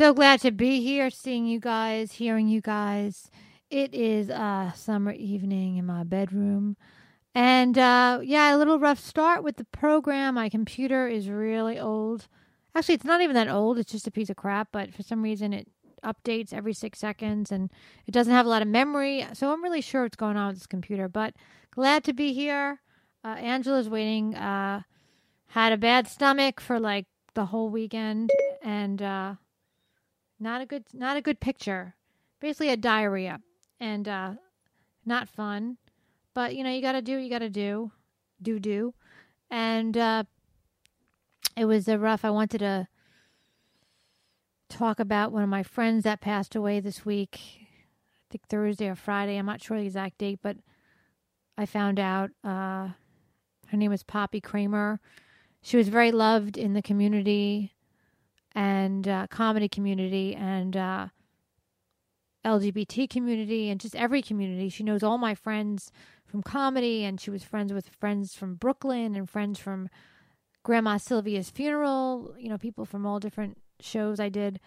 So glad to be here, seeing you guys, hearing you guys. It is a summer evening in my bedroom. And uh, yeah, a little rough start with the program. My computer is really old. Actually, it's not even that old, it's just a piece of crap, but for some reason it updates every six seconds and it doesn't have a lot of memory. So I'm really sure what's going on with this computer, but glad to be here. Uh, Angela's waiting. Uh, had a bad stomach for like the whole weekend and uh not a good not a good picture. Basically a diarrhea and uh not fun. But you know you gotta do what you gotta do do do. And uh it was a rough. I wanted to talk about one of my friends that passed away this week. I think thursday or friday. I'm not sure the exact date but i found out uh her name was Poppi Kramer. She was very loved in the community and uh, comedy community and uh, LGBT community and just every community. She knows all my friends from comedy, and she was friends with friends from Brooklyn and friends from Grandma Sylvia's funeral. You know, people from all different shows I did,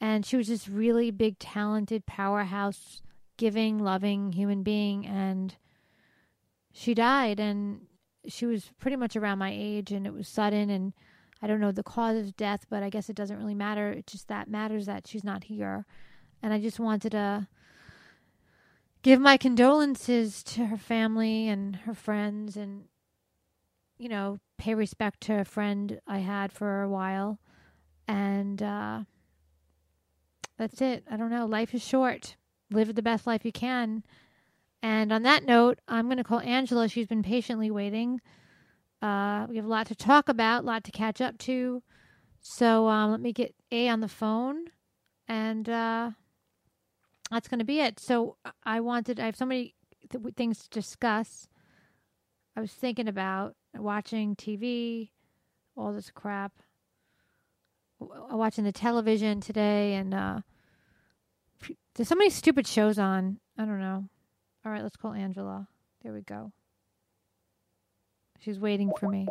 and she was just really big, talented, powerhouse, giving, loving human being, and she died, and she was pretty much around my age, and it was sudden, and I don't know the cause of death, but I guess it doesn't really matter. It's just that matters that she's not here. And I just wanted to give my condolences to her family and her friends and, you know, pay respect to a friend I had for a while. And uh, that's it. I don't know. Life is short. Live the best life you can. And on that note, I'm going to call Angela. She's been patiently waiting. Uh, we have a lot to talk about, a lot to catch up to. So um, let me get A on the phone, and uh, that's going to be it. So I wanted, I have so many th- things to discuss. I was thinking about watching TV, all this crap, w- watching the television today, and uh, there's so many stupid shows on. I don't know. All right, let's call Angela. There we go. She's waiting for me.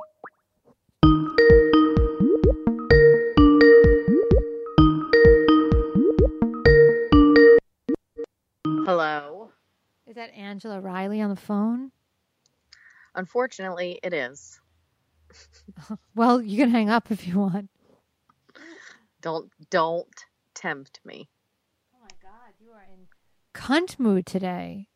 Hello. Is that Angela Riley on the phone? Unfortunately, it is. Well, you can hang up if you want. Don't don't tempt me. Oh my God, you are in cunt mood today.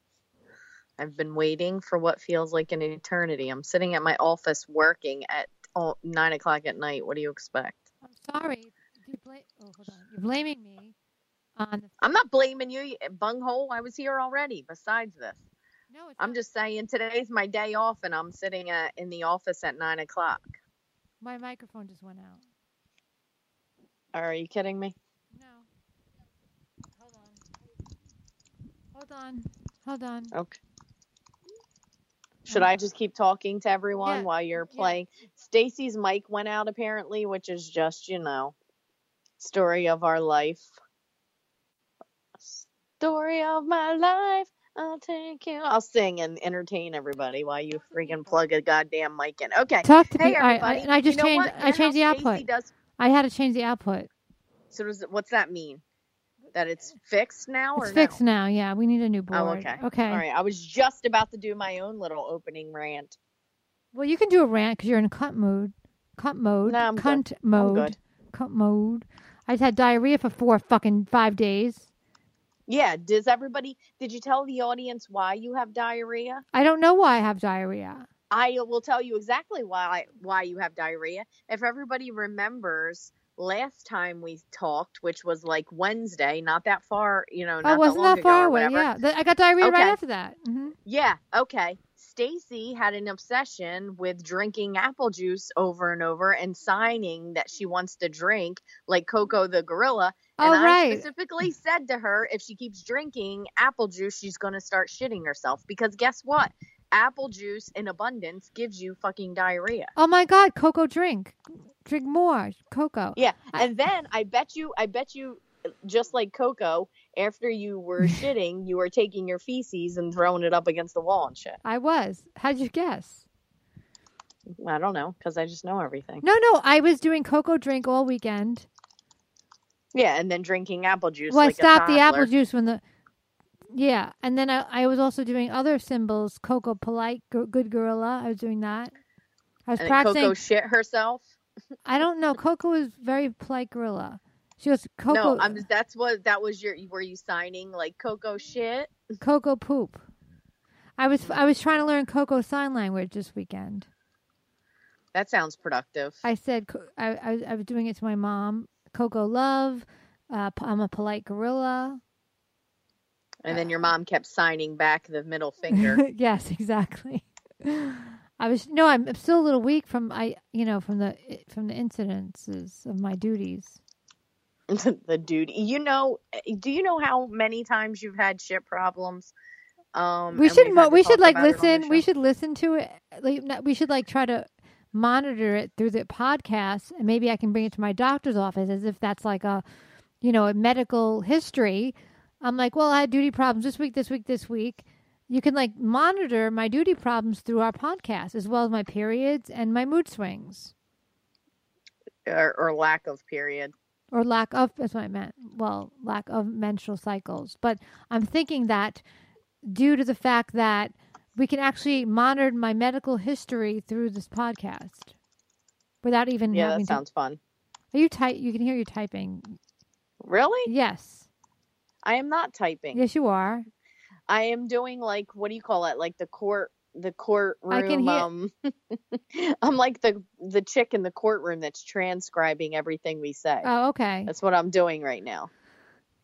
I've been waiting for what feels like an eternity. I'm sitting at my office working at oh, nine o'clock at night. What do you expect? I'm sorry. You bla- oh, hold on. You're blaming me on the. I'm not blaming you, bunghole. I was here already. Besides this, No, it's I'm not- just saying today's my day off, and I'm sitting at, in the office at nine o'clock. My microphone just went out. Are you kidding me? No. Hold on. Hold on. Hold on. Okay. Should I just keep talking to everyone Yeah, while you're yeah. playing? Stacey's mic went out apparently, which is just, you know, story of our life. Story of my life. I'll take you. I'll sing and entertain everybody while you freaking plug a goddamn mic in. Okay. Talk to Hey me. I, I, and I just you know changed. what? I changed the output. Does, I had to change the output. so does what's that mean? That it's fixed now or It's no? fixed now. Yeah, we need a new oh, board. Oh, okay. Okay. All right. I was just about to do my own little opening rant. Well, you can do a rant because you're in cunt mood. Cunt mode. No, I'm good. cunt I'm mode. good. Cunt mode. I just had diarrhea for four fucking five days. Yeah. Does everybody? Did you tell the audience why you have diarrhea? I don't know why I have diarrhea. I will tell you exactly why why you have diarrhea. If everybody remembers last time we talked, which was like Wednesday, not that far, you know, not I wasn't that, long that far away. whatever. Yeah, I got diarrhea right after that. hmm Yeah, okay. Stacey had an obsession with drinking apple juice over and over and signing that she wants to drink like Coco the gorilla. And Oh, I specifically said to her if she keeps drinking apple juice, she's going to start shitting herself because guess what? Apple juice in abundance gives you fucking diarrhea. Oh my God, Coco drink, drink more, Coco. Yeah, I- and then I bet you, I bet you, just like Coco, after you were shitting, you were taking your feces and throwing it up against the wall and shit. I was. How'd you guess? I don't know because I just know everything. No, no, I was doing Coco drink all weekend. Yeah, and then drinking apple juice. Well, like I stopped the apple juice when the. Yeah, and then I, I was also doing other symbols. Coco polite, go, good gorilla. I was doing that. I was And practicing. Coco shit herself. I don't know. Coco was very polite gorilla. She was Coco. No, I'm. That's what that was your. Were you signing like Coco shit? Coco poop. I was I was trying to learn Coco sign language this weekend. That sounds productive. I said I I, was- I was doing it to my mom. Coco love. Uh, I'm a polite gorilla. And then your mom kept signing back the middle finger. yes, exactly. I was no, I'm, still a little weak from I you know from the from the incidences of my duties. the duty, You know? Do you know how many times you've had shit problems? Um, we should mo- we should like about it on the listen. We should listen to it. Like not- we should like try to monitor it through the podcast, and maybe I can bring it to my doctor's office as if that's like a you know a medical history. I'm like, well, I had duty problems this week, this week, this week. You can like monitor my duty problems through our podcast as well as my periods and my mood swings. or, or lack of period. or lack of that's what I meant. Well, lack of menstrual cycles. But I'm thinking that due to the fact that we can actually monitor my medical history through this podcast without even Yeah, having that sounds fun. Are you type? You can hear you typing. Really? Yes, I am not typing. yes, you are. I am doing like what do you call it? Like the court the courtroom I can hear- um I'm like the the chick in the courtroom that's transcribing everything we say. Oh, okay. That's what I'm doing right now.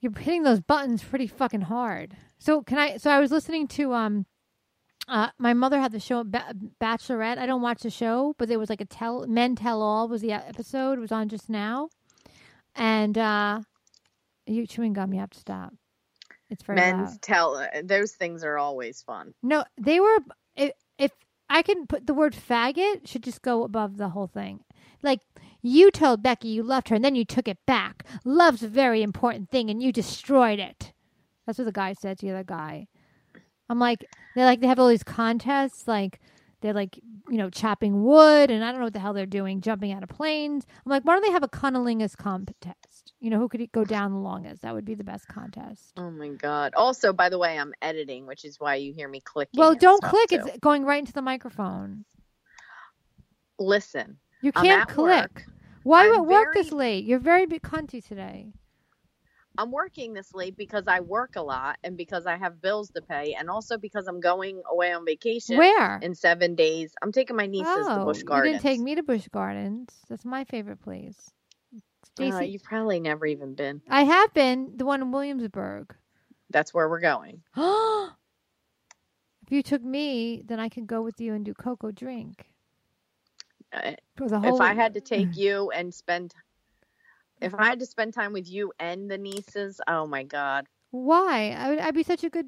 You're hitting those buttons pretty fucking hard. So can I? So I was listening to um. Uh, my mother had the show ba- Bachelorette. I don't watch the show, but there was like a tell Men Tell All was the episode. It was on just now, and uh, you chewing gum. You have to stop. It's very Men's loud. tell uh, those things are always fun. No, they were. If, if I can put the word faggot, should just go above the whole thing. Like you told Becky you loved her, and then you took it back. Love's a very important thing, and you destroyed it. That's what the guy said to the other guy. I'm like, they like they have all these contests, like they're like you know chopping wood, and I don't know what the hell they're doing, jumping out of planes. I'm like, why don't they have a cunnilingus contest? You know, who could go down the longest? That would be the best contest. Oh my god. Also, by the way, I'm editing, which is why you hear me clicking. Well, don't stuff, click; it's going right into the microphone. Listen, You can't click. work. Why I'm at work very- this late? You're very big cunty today. I'm working this late because I work a lot and because I have bills to pay and also because I'm going away on vacation Where? in seven days. I'm taking my nieces to oh, Busch you didn't take me to Busch Gardens. That's my favorite place. Uh, Stacey, you've probably never even been. I have been the one in Williamsburg. That's where we're going. if you took me, then I could go with you and do Coco drink. Uh, For the whole. if I had to take you and spend, if I had to spend time with you and the nieces, oh my god, Why? I would, I'd be such a good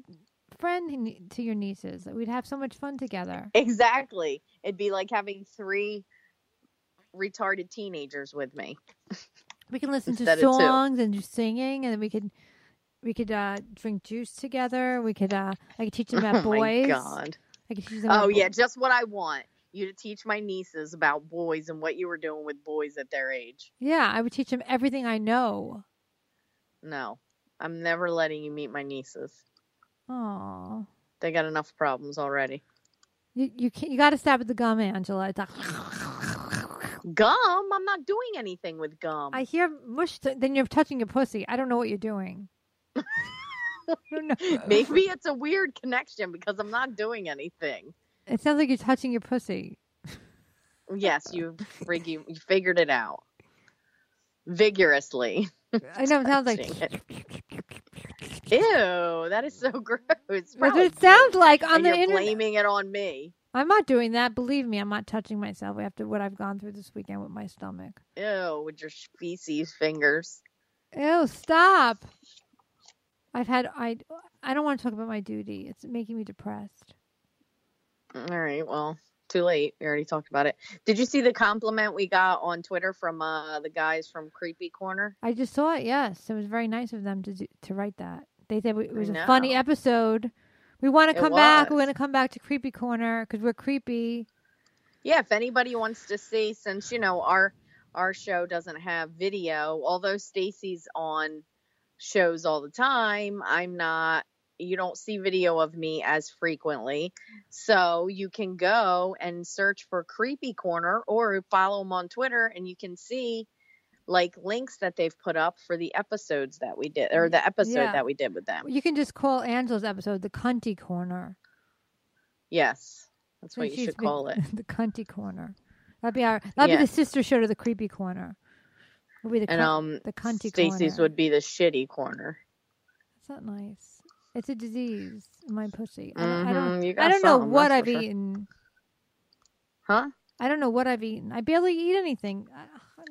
friend to your nieces. We'd have so much fun together. exactly. It'd be like having three retarded teenagers with me. We can listen to songs and do singing, and we could we could uh, drink juice together. We could uh, I could teach them about boys. oh boys. my god. I could teach them. Oh yeah, bo- just what I want. You to teach my nieces about boys and what you were doing with boys at their age. yeah. I would teach them everything I know. No, I'm never letting you meet my nieces. Oh, They got enough problems already. you you can't, you got to stop with the gum, Angela. It's like, Gum? I'm not doing anything with gum. I hear mush. T- then you're touching your pussy. I don't know what you're doing. I don't know. Maybe it's a weird connection because I'm not doing anything. It sounds like you're touching your pussy. Yes, you frig- you, figured it out vigorously. I know it sounds like. Touching Ew, that is so gross. That's what it sounds like on and the you're internet. blaming it on me. I'm not doing that. Believe me, I'm not touching myself after what I've gone through this weekend with my stomach. Ew, with your feces fingers. Ew, stop. I've had I I don't want to talk about my duty. It's making me depressed. All right, well, too late. We already talked about it. Did you see the compliment we got on Twitter from uh, the guys from Creepy Corner? I just saw it. Yes, it was very nice of them to do, to write that. They said it was a funny episode. We want to come back. Was. going to come back to Creepy Corner because we're creepy. Yeah, if anybody wants to see, since you know our our show doesn't have video, although Stacey's on shows all the time, I'm not. You don't see video of me as frequently, so you can go and search for Creepy Corner or follow them on Twitter, and you can see like links that they've put up for the episodes that we did or the episode Yeah. that we did with them. You can just call Angela's episode the Cunty Corner. Yes, that's what you should call it. the Cunty Corner. That'd be our. That'd Yeah. be the sister show to the Creepy Corner. Would be the And um, the Cunty Stacey's Corner. would be the shitty corner. That's not nice. It's a disease in my pussy. I don't. I don't, mm-hmm. I don't know what I've sure. eaten. Huh? I don't know what I've eaten. I barely eat anything.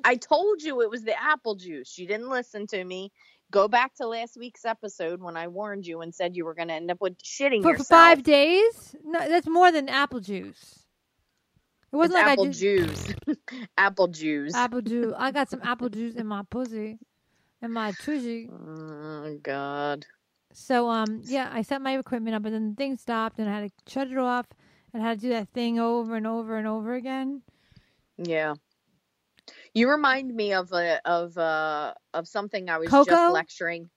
I- told you it was the apple juice. You didn't listen to me. Go back to last week's episode when I warned you and said you were going to end up with shitting For, yourself. five days? No, that's more than apple juice. It wasn't like apple I just juice. apple juice. apple juice. I got some apple juice in my pussy, in my tushy. Oh God. So um yeah, I set my equipment up and then the thing stopped and I had to shut it off and I had to do that thing over and over and over again. Yeah. You remind me of a of uh of something I was Coco? just lecturing.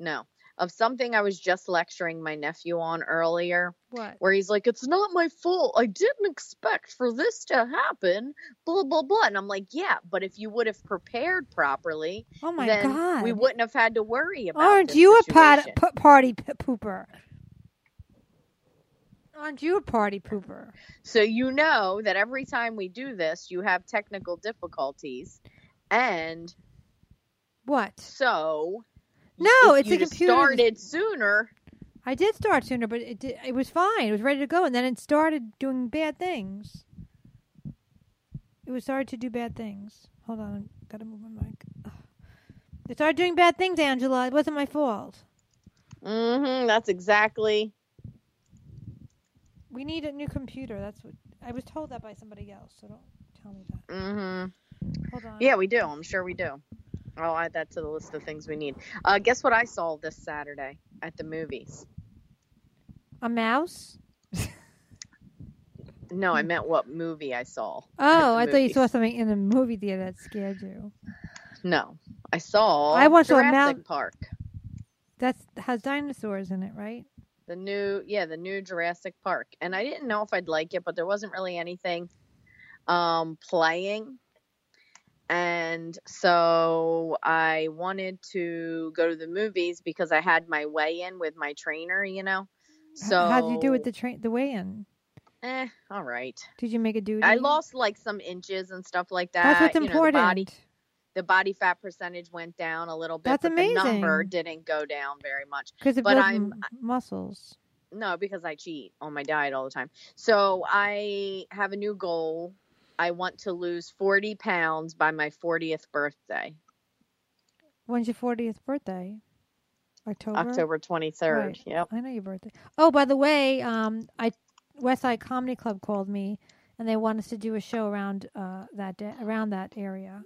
No, of something I was just lecturing my nephew on earlier. What? where he's like, "It's not my fault. I didn't expect for this to happen." Blah blah blah. And I'm like, "Yeah, but if you would have prepared properly, Oh my then god. we wouldn't have had to worry about." It. Aren't you a situation." p- party p- pooper? Aren't you a party pooper? So you know that every time we do this, you have technical difficulties, and What? so No, if it's you a computer. started sooner. I did start sooner, but it did, it was fine. It was ready to go, and then it started doing bad things. It was started to do bad things. Hold on, gotta move my mic. Ugh. It started doing bad things, Angela. It wasn't my fault. Mm-hmm. That's exactly. We need a new computer. That's what I was told that by somebody else. So don't tell me that. Mm-hmm. Hold on. Yeah, we do. I'm sure we do. I'll add that to the list of things we need. Uh, guess what I saw this Saturday at the movies? A mouse. No, I meant what movie I saw. Oh, I thought you saw something in the movie theater that scared you. No, I saw. I watched a Jurassic mount- Park. That's has dinosaurs in it, right? The new, yeah, the new Jurassic Park, and I didn't know if I'd like it, but there wasn't really anything um, playing, and so I wanted to go to the movies because I had my weigh in with my trainer, you know. So how did you do with the train, the weigh-in? Eh, all right. Did you make a duty? I lost like some inches and stuff like that. That's what's you know, important. the body, the body fat percentage went down a little bit. That's but The number didn't go down very much. Because it but I'm- muscles. No, because I cheat on my diet all the time. So I have a new goal. I want to lose 40 pounds by my 40th birthday, When's your 40th birthday? October. October 23rd. Right. Yep. I know your birthday. Oh, by the way, um, I Westside Comedy Club called me, and they want us to do a show around uh that day, around that area.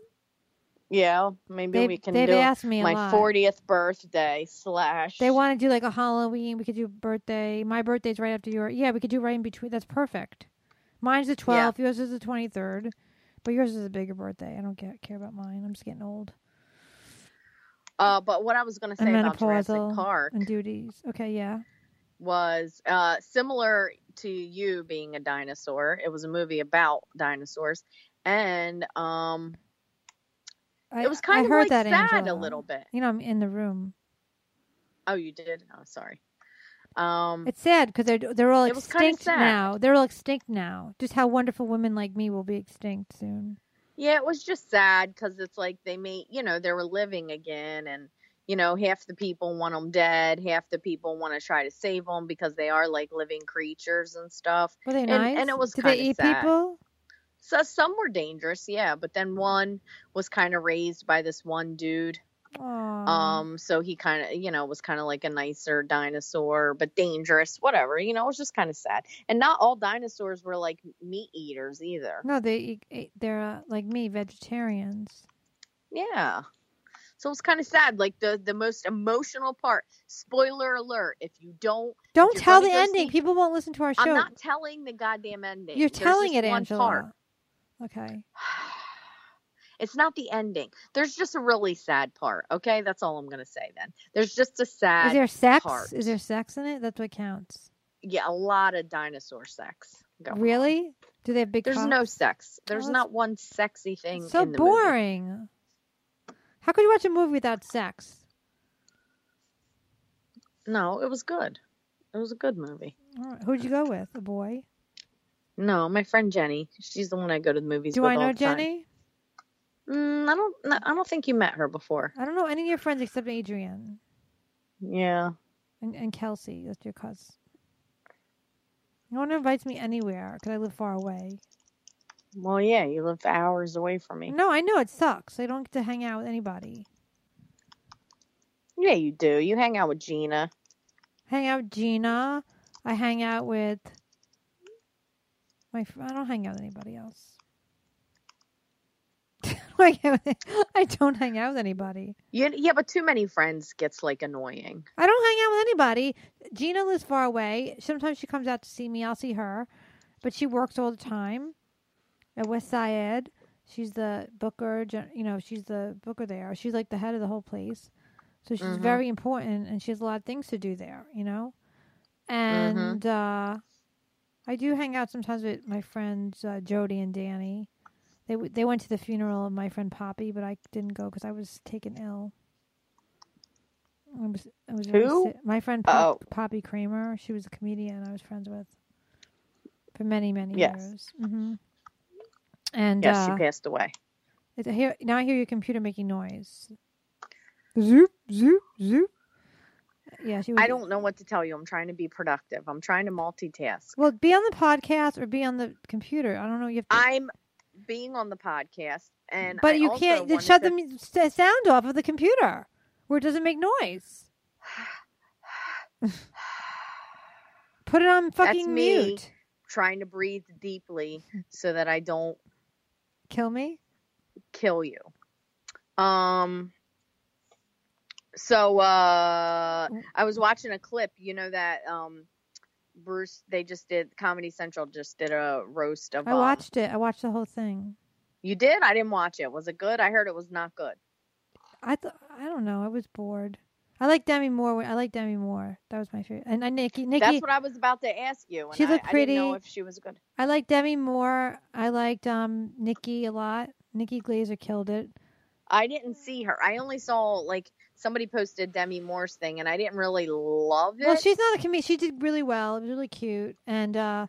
Yeah, maybe They we can they've do asked me my 40th birthday slash. They want to do like a Halloween. We could do birthday. My birthday's right after your. Yeah, we could do right in between. That's perfect. Mine's the 12th. Yours is the 23rd. But yours is a bigger birthday. I don't get, care about mine. I'm just getting old. Uh, but what I was going to say about Jurassic Park and duties. Okay, yeah. was uh, similar to you being a dinosaur. It was a movie about dinosaurs, and um, I, it was I kind of heard like that, sad Angela. a little bit. You know, I'm in the room. Oh, you did? Oh, sorry. Um, It's sad because they're they're all It was kinda extinct now. They're all extinct now. Just how wonderful women like me will be extinct soon. yeah, it was just sad because it's like they made, you know, they were living again, and you know, half the people want them dead, half the people want to try to save them because they are like living creatures and stuff. Were they and- nice? and it was Did they eat sad. people? So some were dangerous, yeah, but then one was kind of raised by this one dude. Aw. Um, so he kind of, you know, was kind of like a nicer dinosaur, but dangerous, whatever. You know, it was just kind of sad. And not all dinosaurs were like meat eaters either. no, they they're uh, like me, vegetarians. Yeah. So it was kind of sad. Like the the most emotional part. Spoiler alert: if you don't, Don't tell the ending. see- People won't listen to our show. I'm not telling the goddamn ending. You're There's telling it, Angela. part. Okay. It's not the ending. There's just a really sad part. Okay, that's all I'm gonna say. Then there's just a sad. Is there sex? part. Is there sex in it? That's what counts. yeah, a lot of dinosaur sex. going on. Really? Do they have big? There's no sex. There's that's- not one sexy thing. So in the movie. boring. How could you watch a movie without sex? No, it was good. It was a good movie. Right. Who'd you go with? A boy? No, my friend Jenny. She's the one I go to the movies Do with Do I know. Jenny? Mm, I don't. I don't think you met her before. I don't know any of your friends except Adrian Yeah. and, and Kelsey. That's your cousin. No one invites me anywhere because I live far away. Well, yeah. You live hours away from me. No, I know it sucks. I don't get to hang out with anybody. Yeah, you do. You hang out with Gina. Hang out with Gina. I hang out with my. I don't hang out with anybody else. I I don't hang out with anybody. You, yeah, but too many friends gets like annoying. I don't hang out with anybody. Gina lives far away. Sometimes she comes out to see me. I'll see her, but she works all the time at Westside. She's the booker. You know, she's the booker there. She's like the head of the whole place. So she's Mhm. very important, and she has a lot of things to do there. You know, and uh, I do hang out sometimes with my friends uh, Jody and Danny. They w- they went to the funeral of my friend Poppi, but I didn't go because I was taken ill. I was I was Who? My friend Pop- Oh. Poppi Kramer. She was a comedian I was friends with for many many Yes. years. hmm And Yes, uh, she passed away. it's a- here now I hear your computer making noise. Zoop zoop zoop. Yeah, she was. I don't know what to tell you. I'm trying to be productive. I'm trying to multitask. Well, be on the podcast or be on the computer. I don't know. You have to. I'm being on the podcast, and but I you can't shut to- the sound off of the computer where it doesn't make noise. Put it on fucking mute. trying to breathe deeply so that I don't Kill me. kill you. Um so uh I was watching a clip, you know that um Bruce they just did Comedy Central just did a roast of I um, watched it. I watched the whole thing. You did? I didn't watch it. Was it good? I heard it was not good. I th- I don't know. I was bored. I like Demi Moore. I like Demi Moore. That was my favorite. And, and Nikki, Nikki. That's what I was about to ask you. And She I, looked I didn't know pretty. if she was good. I like Demi Moore. I liked um Nikki a lot. Nikki Glazer killed it. I didn't see her. I only saw like somebody posted Demi Moore's thing and I didn't really love it. Well, she's not a comedian. She did really well. It was really cute. And uh,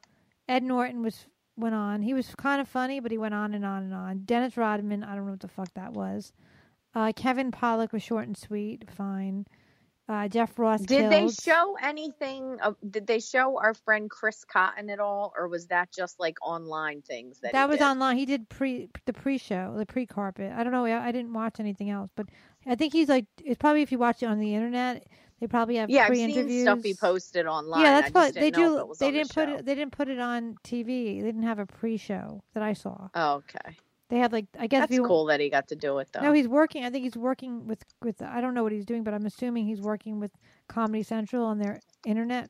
Ed Norton was went on. He was kind of funny, but he went on and on and on. Dennis Rodman, I don't know what the fuck that was. Uh, Kevin Pollak was short and sweet, fine. Uh, Jeff Ross Did they show anything? Of, did they show our friend Chris Cotton at all, or was that just like online things that? that was did? online. He did pre the pre-show, the pre-carpet. I don't know. I, I didn't watch anything else, but I think he's like. It's probably if you watch it on the internet, they probably have Yeah, I've seen stuff he posted online. Yeah, that's what they didn't know if do. They didn't put show. it. They didn't put it on TV. They didn't have a pre-show that I saw. Oh, okay, They had like I guess that's you, cool that he got to do it though. No, he's working. I think he's working with with. I don't know what he's doing, but I'm assuming he's working with Comedy Central on their internet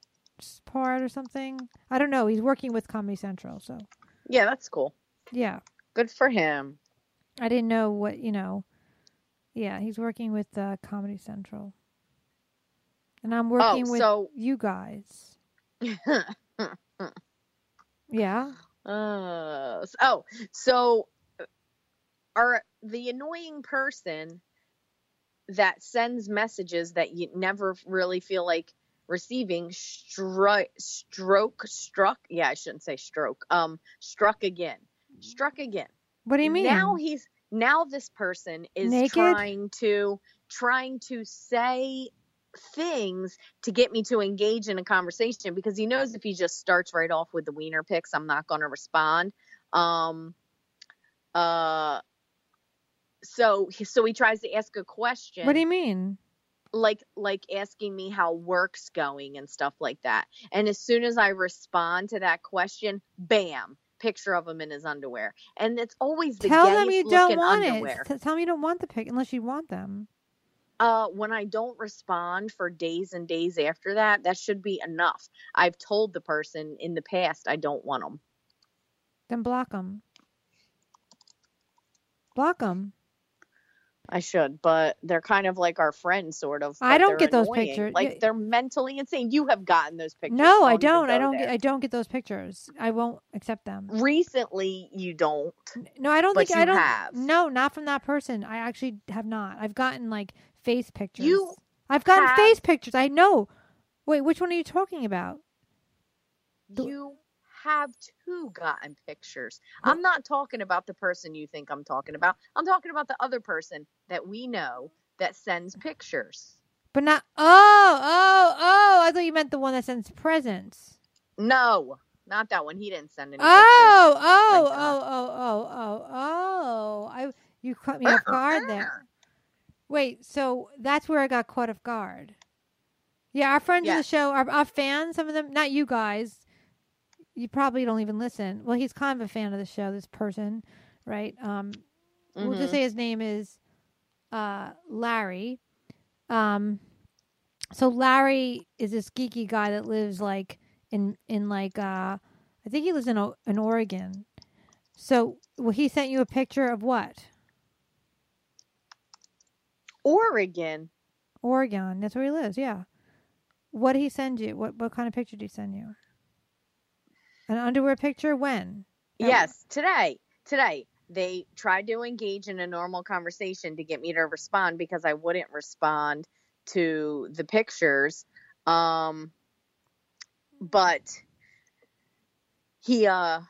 part or something. I don't know. He's working with Comedy Central, so yeah, that's cool. yeah. Good for him. I didn't know what you know. Yeah, he's working with uh, Comedy Central, and I'm working oh, with so you guys. Yeah. Uh, oh, so uh, are the annoying person that sends messages that you never really feel like receiving stri- stroke struck yeah i shouldn't say stroke um struck again struck again What do you mean? now he's now this person is Naked? trying to trying to say things to get me to engage in a conversation because he knows if he just starts right off with the wiener pics, I'm not going to respond. Um, uh, so so he tries to ask a question What do you mean? like like asking me how work's going and stuff like that. And as soon as I respond to that question, bam, picture of him in his underwear. And it's always the Tell them you don't want underwear. it. Tell them you don't want the pic unless you want them. Uh, when I don't respond for days and days after that, that should be enough. I've told the person in the past I don't want them. Then block them. Block them. I should, but they're kind of like our friends, sort of. I don't get those annoying. pictures. Like they're mentally insane. You have gotten those pictures. No, I don't. I don't get. I don't get those pictures. I won't accept them. Recently, you don't. No, I don't think I don't. have. No, not from that person. I actually have not. I've gotten like face pictures. You I've gotten have- face pictures. I know. Wait, which one are you talking about? You have too gotten pictures. I'm not talking about the person you think I'm talking about. I'm talking about the other person that we know that sends pictures. But not. Oh, oh, oh! I thought you meant the one that sends presents. No, not that one. He didn't send any Oh, oh, Thank oh, oh, oh, oh, oh! I you caught me off uh-huh. guard there. Wait, so that's where I got caught off guard. Yeah, our friends of the show, our, our fans, some of them, not you guys. You probably don't even listen. Well, he's kind of a fan of the show. This person, right? Um, we'll Mhm. just say his name is uh, Larry. Um, so Larry is this geeky guy that lives like in in like uh, I think he lives in O- in Oregon. So well, he sent you a picture of what? Oregon. Oregon. That's where he lives. Yeah. What did he send you? What what kind of picture did he send you? An underwear picture? When? Yes, today. Today. They tried to engage in a normal conversation to get me to respond because I wouldn't respond to the pictures. Um but he uh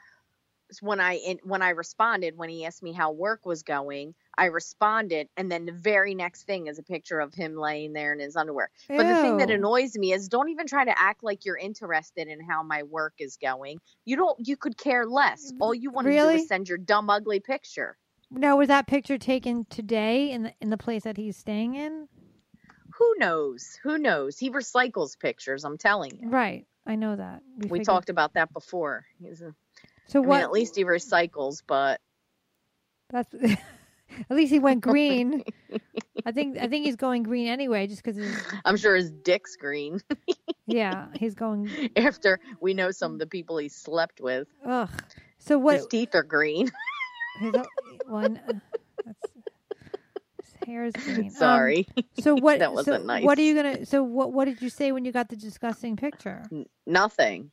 when I when I responded when he asked me how work was going, I responded and then the very next thing is a picture of him laying there in his underwear. But the thing that annoys me is don't even try to act like you're interested in how my work is going. You don't you could care less. Mm, All you want to do is send your dumb ugly picture. Now was that picture taken today in the in the place that he's staying in? Who knows? Who knows? He recycles pictures, I'm telling you. Right. I know that. We figured- talked about that before. He's a, So I what? mean, at least he recycles, but That's at least he went green. I think I think he's going green anyway, just because. I'm sure his dick's green Yeah, he's going. after we know some of the people he slept with. Ugh. So what? His teeth are green. His, one. Uh, his hair is green. Um, Sorry. so what? That wasn't nice. What are you gonna? So what? What did you say when you got the disgusting picture? N- Nothing.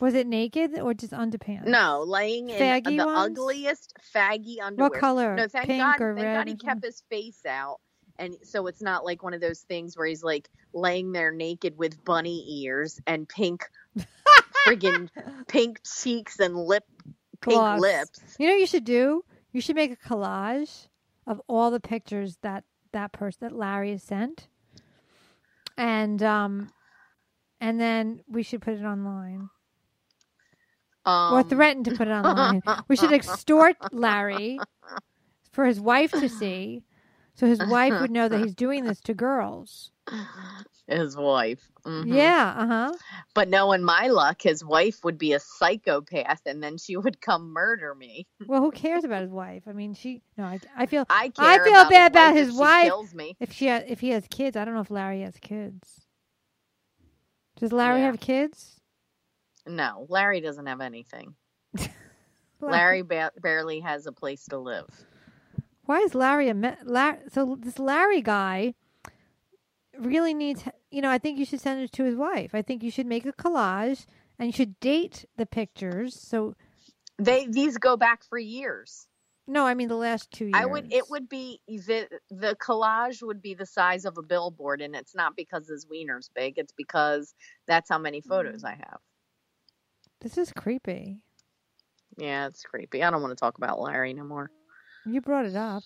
Was it naked or just underpants? No, laying in Faggy the ones? ugliest faggy underwear. What color? No, thank Pink God. or Thank red? God he kept his face out, and so it's not like one of those things where he's like laying there naked with bunny ears and pink, friggin' pink cheeks and lip, pink Gloss. lips. You know what you should do? You should make a collage of all the pictures that that person that Larry has sent, and um, and then we should put it online Um, or threaten to put it online. we should extort Larry for his wife to see, so his wife would know that he's doing this to girls. his wife. Mhm. Yeah, uh huh. But knowing my luck, his wife would be a psychopath, and then she would come murder me. Well, who cares about his wife? I mean, she. No, I, I feel I care. I feel about bad about his wife. Kills me. if she ha- if he has kids. I don't know if Larry has kids. Does Larry Yeah. have kids? No, Larry doesn't have anything. Larry ba- barely has a place to live. Why is Larry a me- La- so this Larry guy really needs you know I think you should send it to his wife. I think you should make a collage and you should date the pictures. So They these go back for years. no, I mean the last 2 years. I would it would be the the collage would be the size of a billboard, and it's not because his wiener's big. It's because that's how many photos Mm. I have. This is creepy. Yeah, it's creepy. I don't want to talk about Larry no more. You brought it up.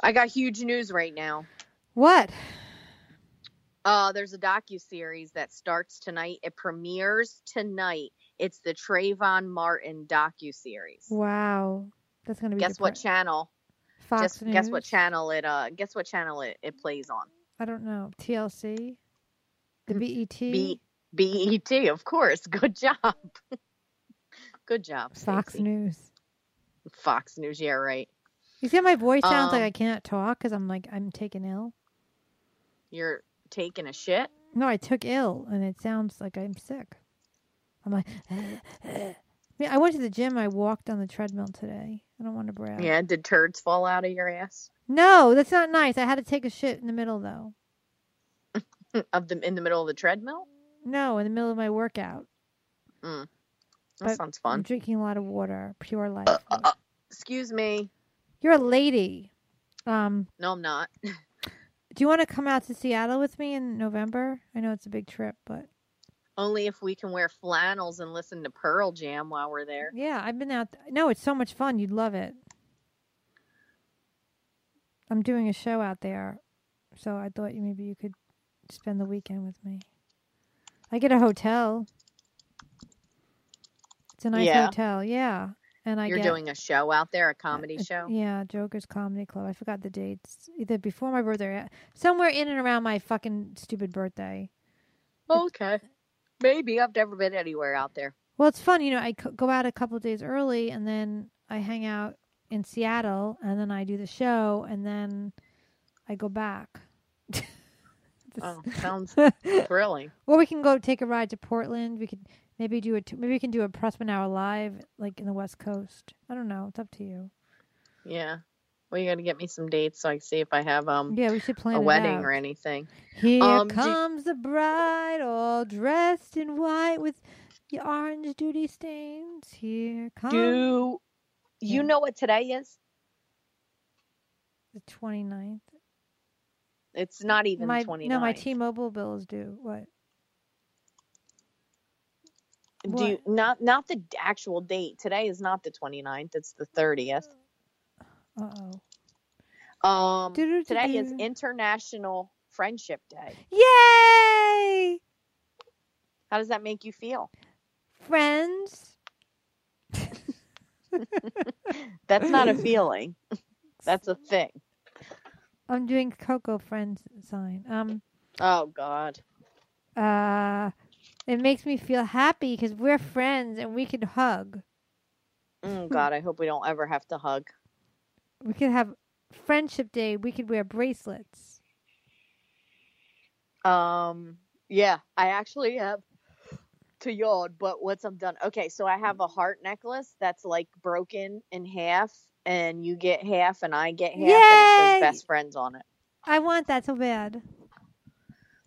I got huge news right now. What? Uh, there's a docu series that starts tonight. It premieres tonight. It's the Trayvon Martin docu series. Wow. That's gonna be. Guess what channel? Fox Just News. guess what channel it uh guess what channel it, it plays on. I don't know. TLC. The BET. B BET, of course. Good job. Good job. Fox Stacey. News. Fox News, yeah, right. You see how my voice sounds like Um, I can't talk because I'm like I'm taken ill. You're taking a shit. No, I took ill, and it sounds like I'm sick. I'm like, I went to the gym. I walked on the treadmill today. I don't want to brag. Yeah, did turds fall out of your ass? No, that's not nice. I had to take a shit in the middle though. of the in the middle of the treadmill? No, in the middle of my workout. That But- sounds I'm fun. drinking a lot of water, pure life. Uh, Excuse me. You're a lady. Um, No, I'm not. do you want to come out to Seattle with me in November? I know it's a big trip, but Only if we can wear flannels and listen to Pearl Jam while we're there. yeah, I've been out. no, it's so much fun. You'd love it. I'm doing a show out there, so I thought you maybe you could spend the weekend with me. I get a hotel. It's a nice Yeah. hotel, yeah. And I You're get doing a show out there, a comedy It's- show. Yeah, Joker's Comedy Club. I forgot the dates. Either before my birthday, or somewhere in and around my fucking stupid birthday. Oh, okay. Maybe I've never been anywhere out there. Well, it's fun, you know. I c- go out a couple of days early, and then I hang out in Seattle, and then I do the show, and then I go back. Oh, sounds thrilling. Well, we can go take a ride to Portland. We could maybe do a t- maybe we can do a Prussman hour live, like in the West Coast. I don't know. It's up to you. Yeah. Well, you got to get me some dates so I can see if I have um Yeah, we should plan a wedding out. or anything. Here Um, comes the bride, all dressed in white with the orange duty stains. Here comes Do you Yeah. know what today is? the 29th. It's not even My, the 29th. no, my T-Mobile bill is due. What? Do you, not not the actual date. Today is not the 29th. It's the 30th. Uh oh. Um today is. International Friendship Day. Yay! How does that make you feel? Friends. That's not a feeling. That's a thing. I'm doing Coco Friends sign. Um. Oh God. Uh. It makes me feel happy because we're friends and we can hug. Oh God. I hope we don't ever have to hug. We could have friendship day. We could wear bracelets. Um. Yeah, I actually have to yawn, but once I'm done, okay. So I have a heart necklace that's like broken in half, and you get half, and I get half, and it says best friends on it. I want that so bad.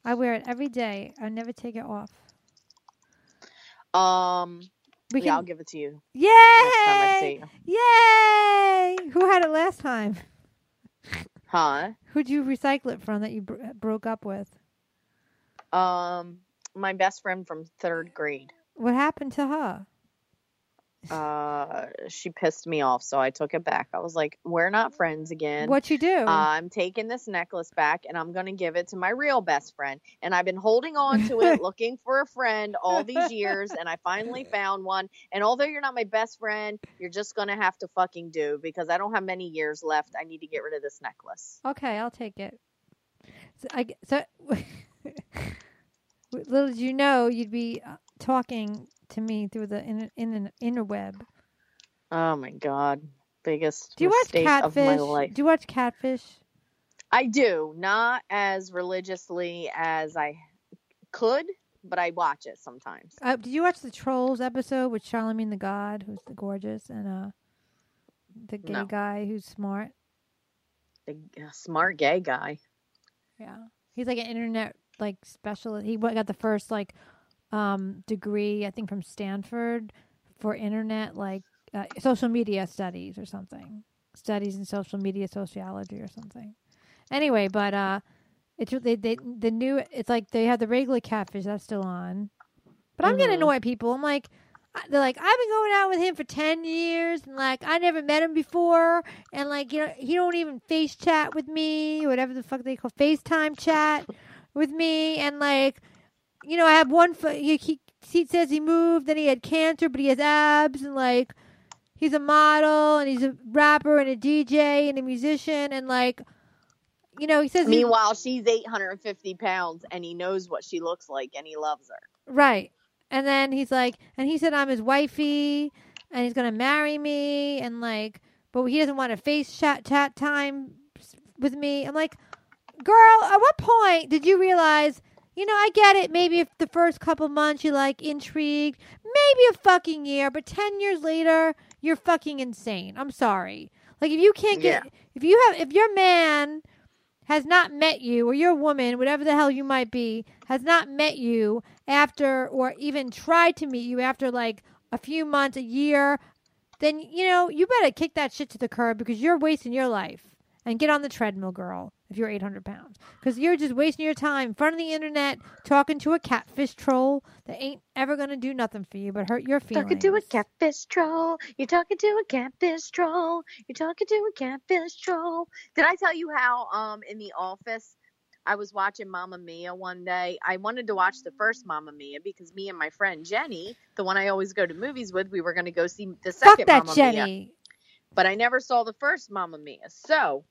I wear it every day. I never take it off. Um. We yeah, I'll give it to you Yay! next time I see you. Yay! Who had it last time? Huh? Who'd you recycle it from that you bro- broke up with? Um. My best friend from third grade. What happened to her? Uh, she pissed me off, so I took it back. I was like, "We're not friends again." What you do? I'm taking this necklace back and I'm going to give it to my real best friend. And I've been holding on to it, looking for a friend all these years. And I finally found one. And although you're not my best friend, you're just going to have to fucking do because I don't have many years left. I need to get rid of this necklace. okay, I'll take it. So, I, g- so little did you know you'd be uh, talking to me through the in, in, interweb. Oh my God. Biggest Do you watch mistake of my Catfish? Do you watch Catfish? I do. Not as religiously as I could, but I watch it sometimes. Uh, did you watch the Trolls episode with Charlemagne the God, who's the gorgeous, and uh, the gay No. guy who's smart? The uh, smart gay guy. Yeah, he's like an internet like specialist. He got the first like um degree, I think, from Stanford for internet like uh, social media studies or something. Studies in social media sociology or something. Anyway, but uh, it's they they the new. It's like they have the regular catfish that's still on, but I'm getting Mhm. annoyed people. I'm like, they're like, I've been going out with him for ten years, and like I never met him before, and like you know he don't even face chat with me, whatever the fuck they call FaceTime chat with me, and like you know I have one foot. He, he he says he moved, then he had cancer, but he has abs, and like he's a model, and he's a rapper, and a DJ, and a musician, and like. You know, he says he- Meanwhile, she's 850 pounds and he knows what she looks like and he loves her. Right. And then he's like, and he said I'm his wifey, and he's gonna marry me, and like, but he doesn't want to face chat chat time with me. I'm like, girl, at what point did you realize? You know, I get it. Maybe if the first couple months you like intrigued, maybe a fucking year, but ten years later, you're fucking insane. I'm sorry. Like if you can't get, Yeah. if you have, if your man has not met you or your woman, whatever the hell you might be, has not met you after or even tried to meet you after like a few months, a year, then you know, you better kick that shit to the curb because you're wasting your life. And get on the treadmill, girl, if you're 800 pounds. Because you're just wasting your time in front of the internet talking to a catfish troll that ain't ever going to do nothing for you but hurt your feelings. Talking to a catfish troll. You're talking to a catfish troll. You're talking to a catfish troll. Did I tell you how um in the office I was watching Mamma Mia one day. I wanted to watch the first Mamma Mia because me and my friend Jenny, the one I always go to movies with, we were going to go see the Fuck second that, Mamma Mia. Jenny. But I never saw the first Mamma Mia. So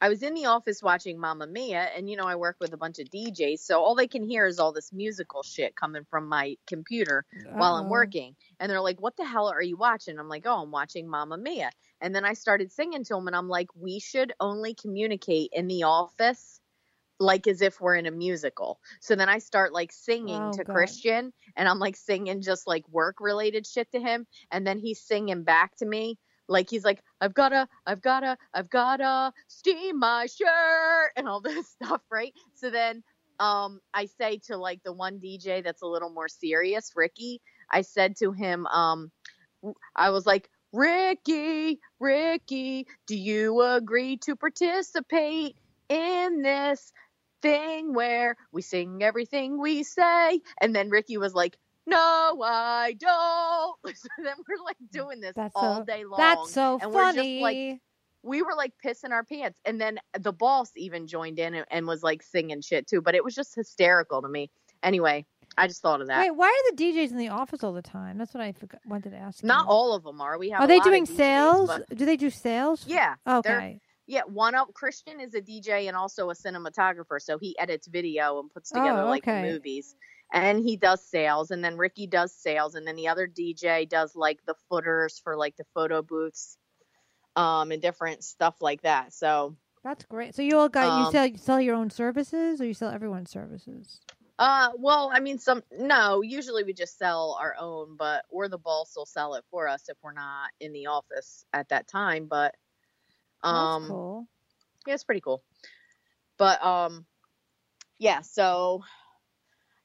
I was in the office watching Mamma Mia, and you know, I work with a bunch of DJs, so all they can hear is all this musical shit coming from my computer while I'm uh-huh. working. And they're like, What the hell are you watching? I'm like, Oh, I'm watching Mamma Mia. And then I started singing to them, and I'm like, We should only communicate in the office like as if we're in a musical. So then I start like singing Oh, to God. Christian, and I'm like singing just like work related shit to him. And then he's singing back to me. Like he's like, I've gotta, I've gotta, I've gotta steam my shirt and all this stuff, right? So then um I say to like the one DJ that's a little more serious, Ricky, I said to him, um I was like, Ricky, Ricky, do you agree to participate in this thing where we sing everything we say? And then Ricky was like, No, I don't. So then we're like mm, doing this That's all so- day long. That's so and we're just, funny. like, we were like pissing our pants. And then the boss even joined in and, and was like singing shit too. But it was just hysterical to me. Anyway, I just thought of that. Wait, why are the DJs in the office all the time? That's what I forgot, wanted to ask. Not you. all of them are. We have. Are they doing DJs, sales? but- Do they do sales? yeah, Okay. Yeah. One of Christian is a DJ and also a cinematographer, so he edits video and puts together Oh, like okay. movies. And he does sales, and then Ricky does sales, and then the other DJ does like the footers for like the photo booths, um, and different stuff like that. So, That's great. So you all got you Um, sell you sell your own services or you sell everyone's services? Uh, well, I mean, some no. Usually we just sell our own, but or the boss will sell it for us if we're not in the office at that time. But um, That's cool. yeah, it's pretty cool. But um, yeah. So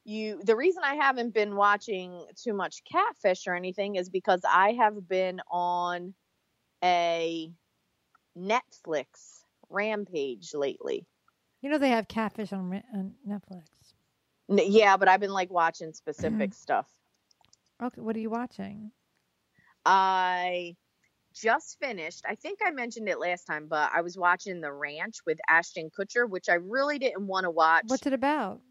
you, the reason I haven't been watching too much Catfish or anything is because I have been on a Netflix rampage lately. You know they have catfish on, on Netflix. N- yeah, but I've been like watching specific stuff. Okay, what are you watching? I just finished. I think I mentioned it last time, but I was watching The Ranch with Ashton Kutcher, which I really didn't want to watch. What's it about?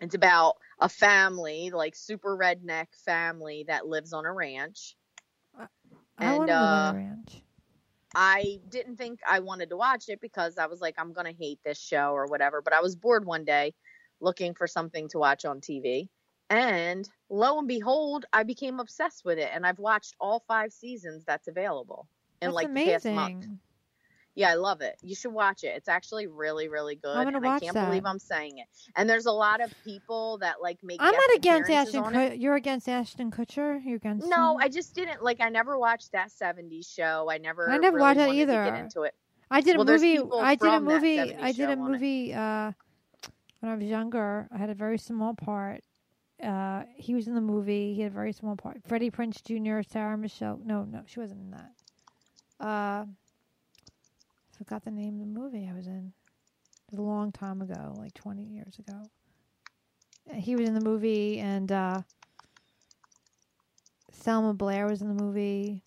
It's about a family, like super redneck family that lives on a ranch. I And, live on uh, a ranch. I didn't think I wanted to watch it because I was like, I'm going to hate this show or whatever. But I was bored one day looking for something to watch on TV. And lo and behold, I became obsessed with it. And I've watched all five seasons that's available in That's like the past month. Yeah, I love it. You should watch it. It's actually really, really good. I'm gonna and I can't that. believe I'm saying it. And there's a lot of people that like make. I'm not against Ashton. on You're against Ashton Kutcher. You're against. No, him? I just didn't like. I never watched that '70s show. I never. I never really watched to either. get into it. I did a Well, movie. I did a movie. I did a it. movie uh, when I was younger. I had a very small part. Uh, he was in the movie. He had a very small part. Freddie Prinze Jr., Sarah Michelle. No, no, she wasn't in that. Uh, forgot the name of the movie I was in. It was a long time ago, like twenty years ago. Uh, He was in the movie, and uh, Selma Blair was in the movie.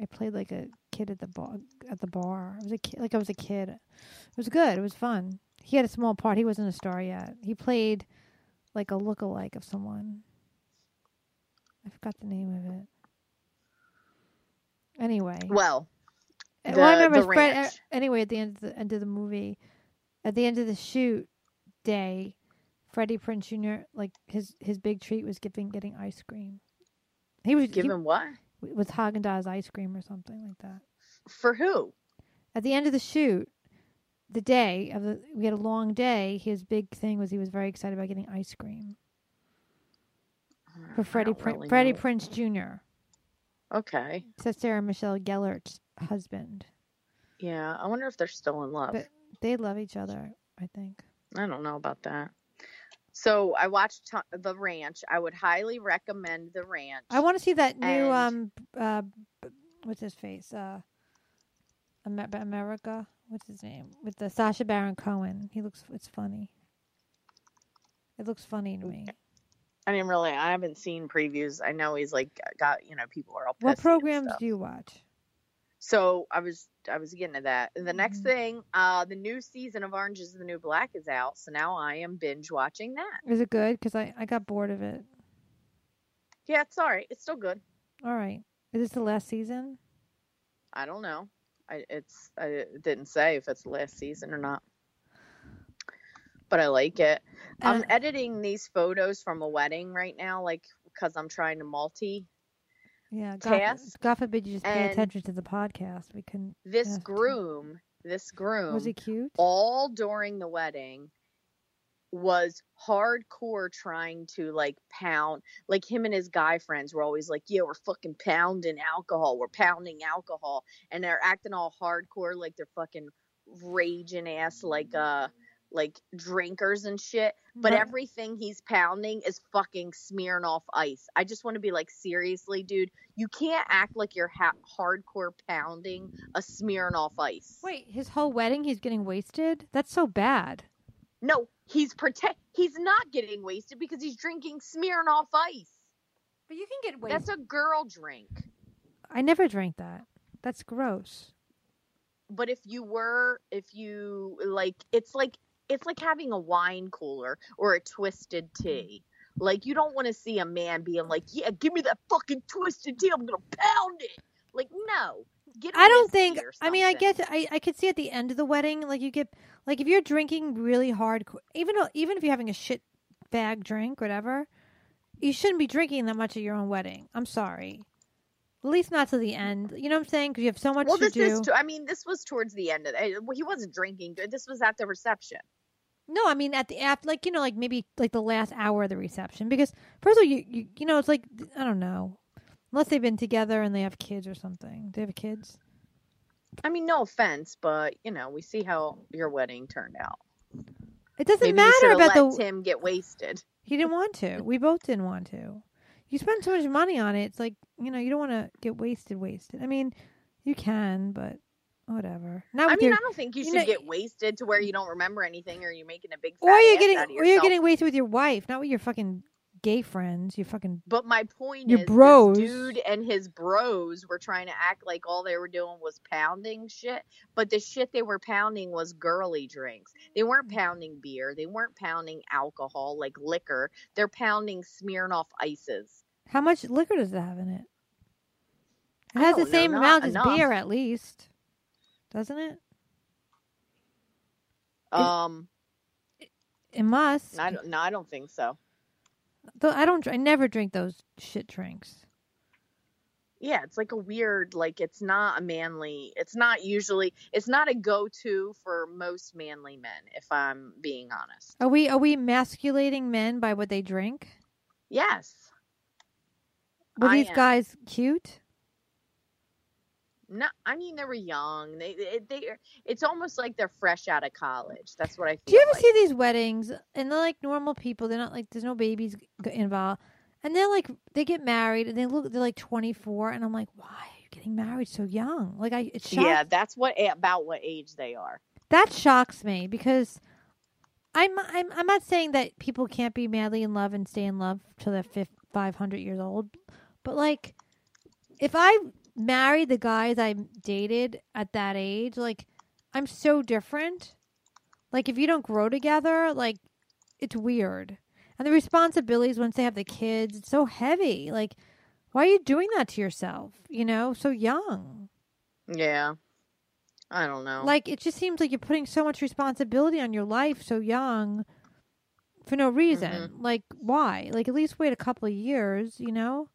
I played like a kid at the bar. At the bar, I was a kid. Like I was a kid. It was good. It was fun. He had a small part. He wasn't a star yet. He played like a look-alike of someone. I forgot the name of it. Anyway, Well, The- well, I remember Fred, ranch. Eh, anyway, at the end of the end of the movie, at the end of the shoot day, Freddie Prinze Jr. like his his big treat was giving getting ice cream. He was give he, what? with Haagen Dazs ice cream or something like that. For who? At the end of the shoot, the day of the we had a long day. His big thing was he was very excited about getting ice cream for Freddie Prin- really Freddie. Prinze Jr. Okay. That's Sarah Michelle Gellar's husband. Yeah, I wonder if they're still in love. But they love each other. I think. I don't know about that. So I watched t- The Ranch. I would highly recommend The Ranch. I want to see that new And- um uh b- what's his face uh Amer- America what's his name with the Sacha Baron Cohen. He looks it's funny. It looks funny to me. I didn't really. I haven't seen previews. I know he's like got you know people are all. What programs do you watch? So I was I was getting to that. The next Mhm. thing, uh, the new season of Orange Is the New Black is out. So now I am binge watching that. Is it good? Because I I got bored of it. Yeah, it's all right. It's still good. All right, is this the last season? I don't know. I it's I didn't say if it's the last season or not. But I like it. I'm Uh, editing these photos from a wedding right now, like because I'm trying to multi. Yeah, God, forbid you just pay attention to the podcast. We can. This Yes. groom, this groom, Was he cute? all during the wedding was hardcore trying to like pound like him and his guy friends were always like yeah we're fucking pounding alcohol we're pounding alcohol and they're acting all hardcore like they're fucking raging ass like uh like drinkers and shit but But- everything he's pounding is fucking smearing off ice i just want to be like seriously dude you can't act like you're ha- hardcore pounding a Smirnoff Ice Wait, his whole wedding, he's getting wasted. That's so bad. No, he's protect. He's not getting wasted because he's drinking Smirnoff Ice. But you can get wasted. That's a girl drink. I never drank that. That's gross. But if you were, if you like, it's like it's like having a wine cooler or a twisted tea. Like you don't want to see a man being like, "Yeah, give me that fucking twisted tea. I'm gonna pound it." Like no, get. I don't think. I mean, I get. I I could see at the end of the wedding, like you get, like if you're drinking really hard, even though, even if you're having a shit bag drink, whatever, you shouldn't be drinking that much at your own wedding. I'm sorry. At least not to the end. You know what I'm saying? Because you have so much Well, to this do. is. t- I mean, this was towards the end of. eh, well, He wasn't drinking. This was at the reception. No, I mean at the after, like you know, like maybe like the last hour of the reception. Because first of all, you you, you know, it's like I don't know, unless they've been together and they have kids or something. Do they have kids. I mean, no offense, but you know, we see how your wedding turned out. It doesn't Maybe matter about let the. Tim get wasted. He didn't want to. We both didn't want to. You spend so much money on it. It's like you know you don't want to get wasted. Wasted. I mean, you can, but whatever. Not I mean, your. I don't think you you should know- get wasted to where you don't remember anything or you're making a big or you're getting, or you're getting wasted with your wife, not with your fucking gay friends. You fucking. But my point Your is, bros. this dude and his bros were trying to act like all they were doing was pounding shit. But the shit they were pounding was girly drinks. They weren't Mm. pounding beer. They weren't pounding alcohol like liquor. They're pounding Smirnoff ices. How much liquor does it have in it? It has the don't know, same amount as enough. beer, at least, doesn't it? Um, It must. I don't, no, I don't think so. Though I don't. I never drink those shit drinks. yeah it's like a weird like it's not a manly it's not usually it's not a go-to for most manly men if i'm being honest Are we? Are we masculating men by what they drink? yes Were I these am. guys cute? No i mean they were young. They they, they it's almost like they're fresh out of college. That's what i feel Do you ever like. see these weddings? And they're like normal people? They're not like there's no babies involved, and they're like they get married and they look they're like 24, and I'm like, why are you getting married so young? Like I, yeah that's what about what age they are. That shocks me because I'm I'm I'm not saying that people can't be madly in love and stay in love till they're 500 years old, But like, if I married the guys I dated at that age, like, I'm so different. Like, if you don't grow together, like, it's weird. And the responsibilities once they have the kids, it's so heavy. Like, why are you doing that to yourself? You know, so young. Yeah. I don't know. Like, it just seems like you're putting so much responsibility on your life so young for no reason. Mm-hmm. Like, why? Like, at least wait a couple of years, you know?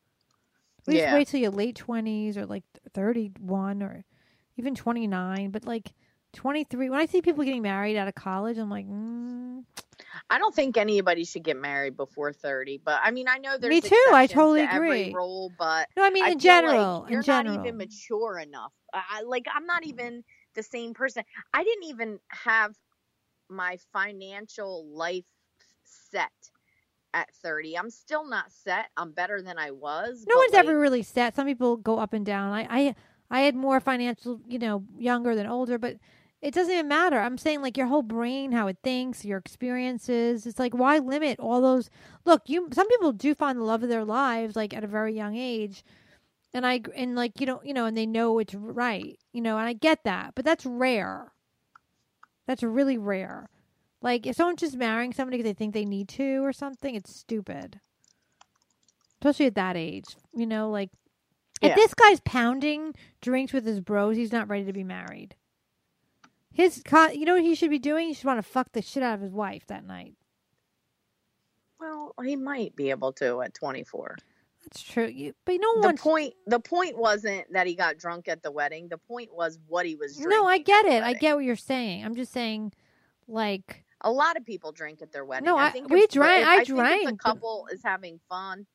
At least Yeah. wait till your late 20s or like 31 or even 29. But like 23, when I see people getting married out of college, I'm like, mm, I don't think anybody should get married before 30, but I mean, I know there's Me too, I totally to agree. rule, but no, I mean, I in feel like general. you're in general. not even mature enough. I- like I'm not even the same person. I didn't even have my financial life set at 30. I'm still not set. I'm better than I was. no one's like, ever really set. Some people go up and down. I, I, I had more financial, you know, younger than older, but it doesn't even matter. I'm saying like your whole brain, how it thinks, your experiences. It's like why limit all those? Look, you. Some people do find the love of their lives like at a very young age, and I and like you know you know and they know it's right, you know, and I get that, but that's rare. That's really rare. Like if someone's just marrying somebody because they think they need to or something, it's stupid. Especially at that age, you know, like if this guy's pounding drinks with his bros, he's not ready to be married. His, co- you know what he should be doing? He should want to fuck the shit out of his wife that night. Well, he might be able to at 24. That's true. You, but no The point the point wasn't that he got drunk at the wedding. The point was what he was drinking. No, I get it. I get what you're saying. I'm just saying, like, A lot of people drink at their wedding. No, I- think we drank- if- I think if the couple is having fun,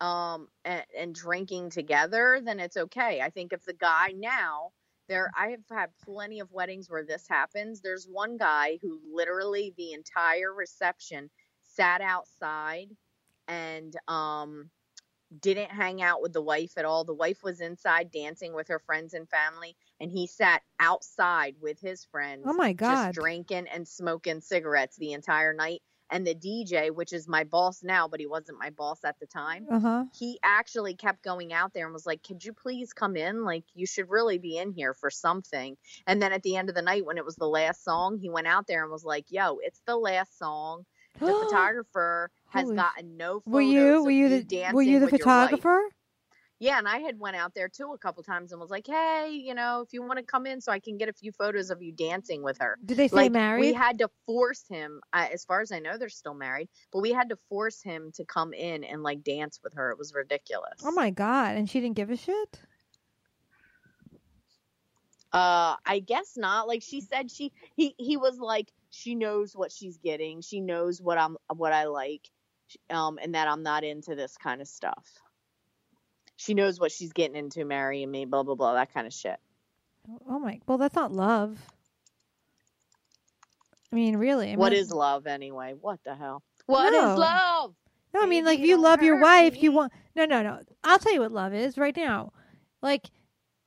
um, and, and drinking together, then it's okay. I think if the guy now, there, I have had plenty of weddings where this happens. There's one guy who literally the entire reception sat outside and um didn't hang out with the wife at all. The wife was inside dancing with her friends and family, and he sat outside with his friends oh my god, just drinking and smoking cigarettes the entire night. And the DJ, which is my boss now, but he wasn't my boss at the time, uh huh. he actually kept going out there and was like, Could you please come in? Like, you should really be in here for something. And then at the end of the night, when it was the last song, he went out there and was like, Yo, it's the last song. The photographer has Holy gotten no photos Were you? Were you the? dancing Were you the with wife." photographer? Yeah, and I had went out there too a couple times and was like, "Hey, you know, if you want to come in, so I can get a few photos of you dancing with her." Did they say like married? we had to force him. Uh, as far as I know, they're still married, but we had to force him to come in and like dance with her. It was ridiculous. oh my god! And she didn't give a shit. Uh, I guess not. Like she said, she he he was like she knows what she's getting. She knows what I'm what I like, um, and that I'm not into this kind of stuff. She knows what she's getting into marrying me. Blah blah blah. That kind of shit. Oh my. Well, that's not love. I mean, really. I What mean, is love anyway? What the hell? What is No. love? No, I mean, like, if you love your hurt wife, you want. No, no, no. I'll tell you what love is right now. Like,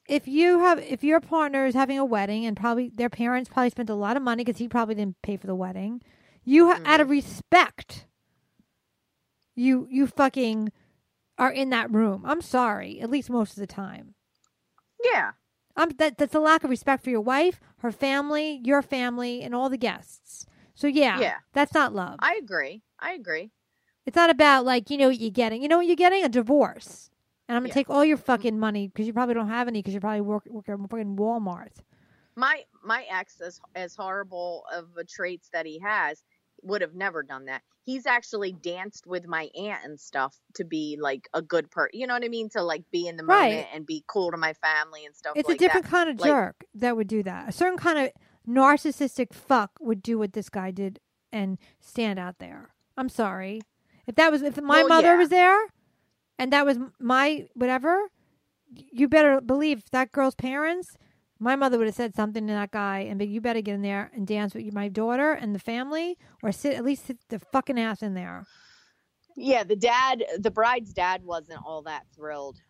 if you have, if your partner is having a wedding and probably their parents probably spent a lot of money because he probably didn't pay for the wedding, you ha- out of Mm-hmm. respect, you you fucking are in that room. I'm sorry, at least most of the time. Yeah. Um, that that's a lack of respect for your wife, her family, your family, and all the guests. So yeah, Yeah. that's not love. I agree. I agree. It's not about like you know what you're getting. You know what you're getting? A divorce. And I'm gonna Yeah. take all your fucking money because you probably don't have any because you're probably work work at fucking Walmart. My my ex, as as horrible of the traits that he has, would have never done that. He's actually danced with my aunt and stuff to be like a good person. You know what I mean? To like be in the Right. moment and be cool to my family and stuff It's like a different that. kind of Like- jerk that would do that. A certain kind of narcissistic fuck would do what this guy did and stand out there. I'm sorry. If that was if my Well, mother yeah. was there and that was my whatever, you better believe that girl's parents. My mother would have said something to that guy and be, you better get in there and dance with my daughter and the family, or sit at least sit the fucking ass in there. Yeah, the dad, the bride's dad, wasn't all that thrilled.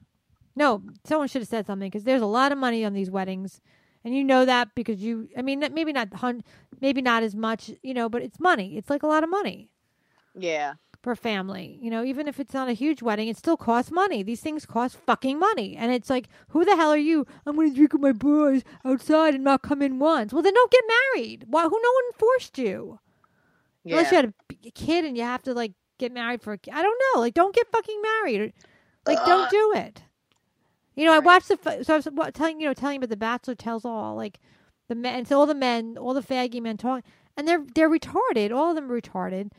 No, someone should have said something because there's a lot of money on these weddings, and you know that because you. I mean, maybe not maybe not as much, you know, but it's money. It's like a lot of money. Yeah, for family. You know, even if it's not a huge wedding, it still costs money. These things cost fucking money. And it's like, who the hell are you? I'm going to drink with my boys outside and not come in once. Well, then don't get married. Why? Who? No one forced you. Yeah. Unless you had a kid and you have to like get married for. a ki- I don't know. Like, don't get fucking married. Like, don't do it. You know, I watched the. So I was wa- telling you know telling about the Bachelor tells all. Like the men, so all the men, all the faggy men talk, and they're they're retarded. All of them are retarded,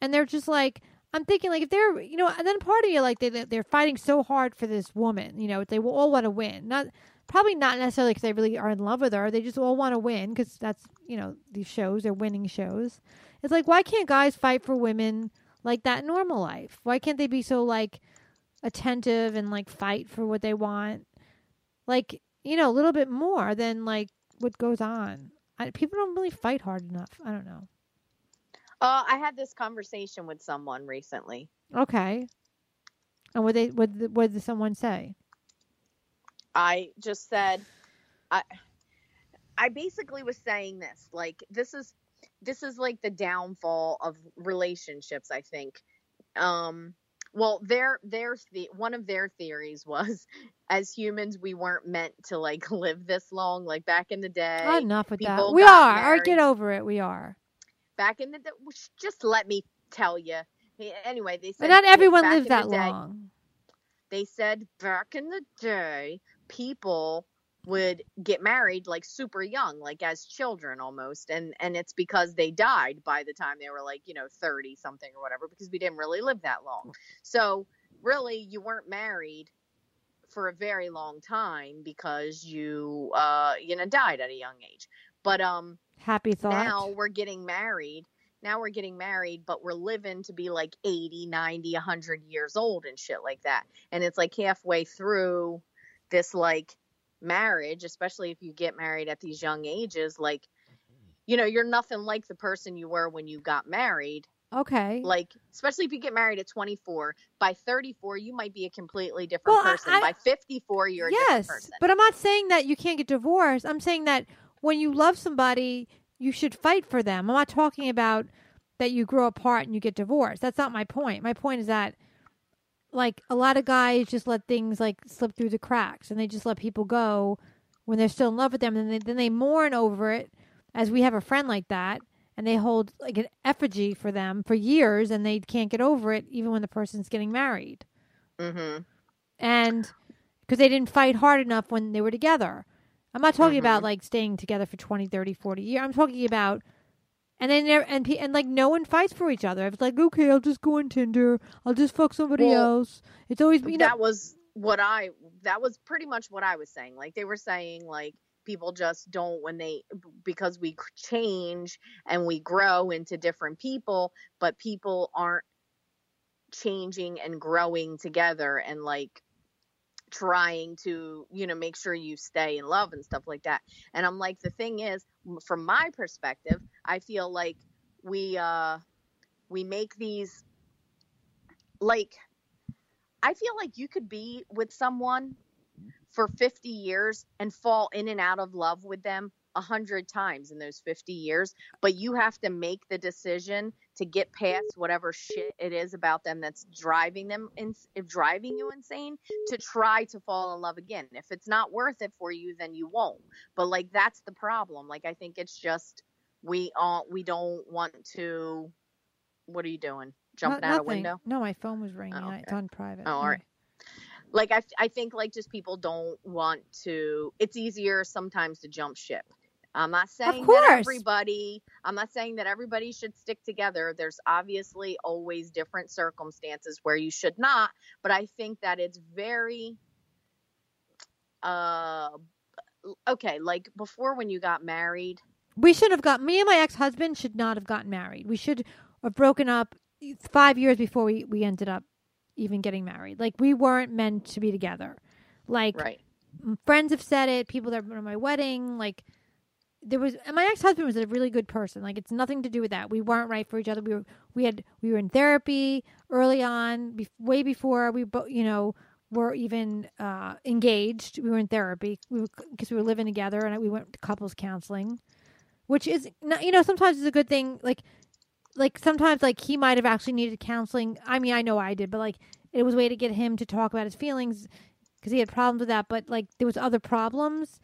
and they're just like. I'm thinking like if they're you know, and then part of you like they they- they're fighting so hard for this woman. You know, they will all want to win. Not probably not necessarily because they really are in love with her. They just all want to win because that's you know these shows they're winning shows. It's like why can't guys fight for women like that in normal life? Why can't they be so like attentive and like fight for what they want? Like you know a little bit more than like what goes on. I, people don't really fight hard enough. I don't know. Uh, I had this conversation with someone recently. Okay. And what they what what did someone say? I just said, I, I basically was saying this, like this is, this is like the downfall of relationships. I think. Um, well, their their the one of their theories was, as humans, we weren't meant to like live this long. Like back in the day, Enough with that. We are. All right, get over it. We are. Back in the day, just let me tell you. Anyway, they said But not everyone back lives in the that day- long. they said back in the day people would get married like super young like as children almost and and it's because they died by the time they were like you know 30 something or whatever because we didn't really live that long so really you weren't married for a very long time because you uh you know died at a young age but um Happy thought. now we're getting married now we're getting married but we're living to be like 80 90 100 years old and shit like that and it's like halfway through this like marriage especially if you get married at these young ages like mm-hmm. you know you're nothing like the person you were when you got married okay. like especially if you get married at 24 by 34 you might be a completely different Well, person I- by 54 you're a yes, different person but I'm not saying that you can't get divorced. I'm saying that when you love somebody, you should fight for them. I'm not talking about that you grow apart and you get divorced. That's not my point. My point is that like a lot of guys just let things like slip through the cracks and they just let people go when they're still in love with them and they, then they mourn over it as we have a friend like that and they hold like an effigy for them for years and they can't get over it even when the person's getting married mm-hmm. and because they didn't fight hard enough when they were together. I'm not talking about Mhm. like staying together for 20, 30, 40 years. I'm talking about and then there and and like no one fights for each other. It's like okay, I'll just go on Tinder. I'll just fuck somebody Well, else. It's always you know that was what I that was pretty much what I was saying. Like they were saying like people just don't when they because we change and we grow into different people, but people aren't changing and growing together and like trying to you know make sure you stay in love and stuff like that. And i'm like the thing is from my perspective i feel like we uh we make these like I feel like you could be with someone for 50 years and fall in and out of love with them a hundred times in those 50 years, but you have to make the decision to get past whatever shit it is about them that's driving them in, driving you insane to try to fall in love again. If it's not worth it for you, then you won't. But like that's the problem. Like I think it's just we all we don't want to. What are you doing? Jumping no- out a window? No, my phone was ringing. Oh, It's on private. Oh, all Yeah. right. Like I, I think like just people don't want to. It's easier sometimes to jump ship. I'm not saying that everybody. I'm not saying that everybody should stick together. There's obviously always different circumstances where you should not. But I think that it's very. Uh, okay. Like before, when you got married, We should have got me and my ex husband should not have gotten married. We should have broken up five years before we, we ended up even getting married. Like we weren't meant to be together. Like right? friends have said it. People that were at my wedding, like there was. And my ex husband was a really good person. Like it's nothing to do with that. We weren't right for each other. We were we had we were in therapy early on, be, way before we both you know were even uh, engaged. We were in therapy. We because we were living together, and we went to couples counseling, which is not, you know sometimes it's a good thing. Like like sometimes like he might have actually needed counseling. I mean, I know I did, but like it was a way to get him to talk about his feelings because he had problems with that. But like there was other problems.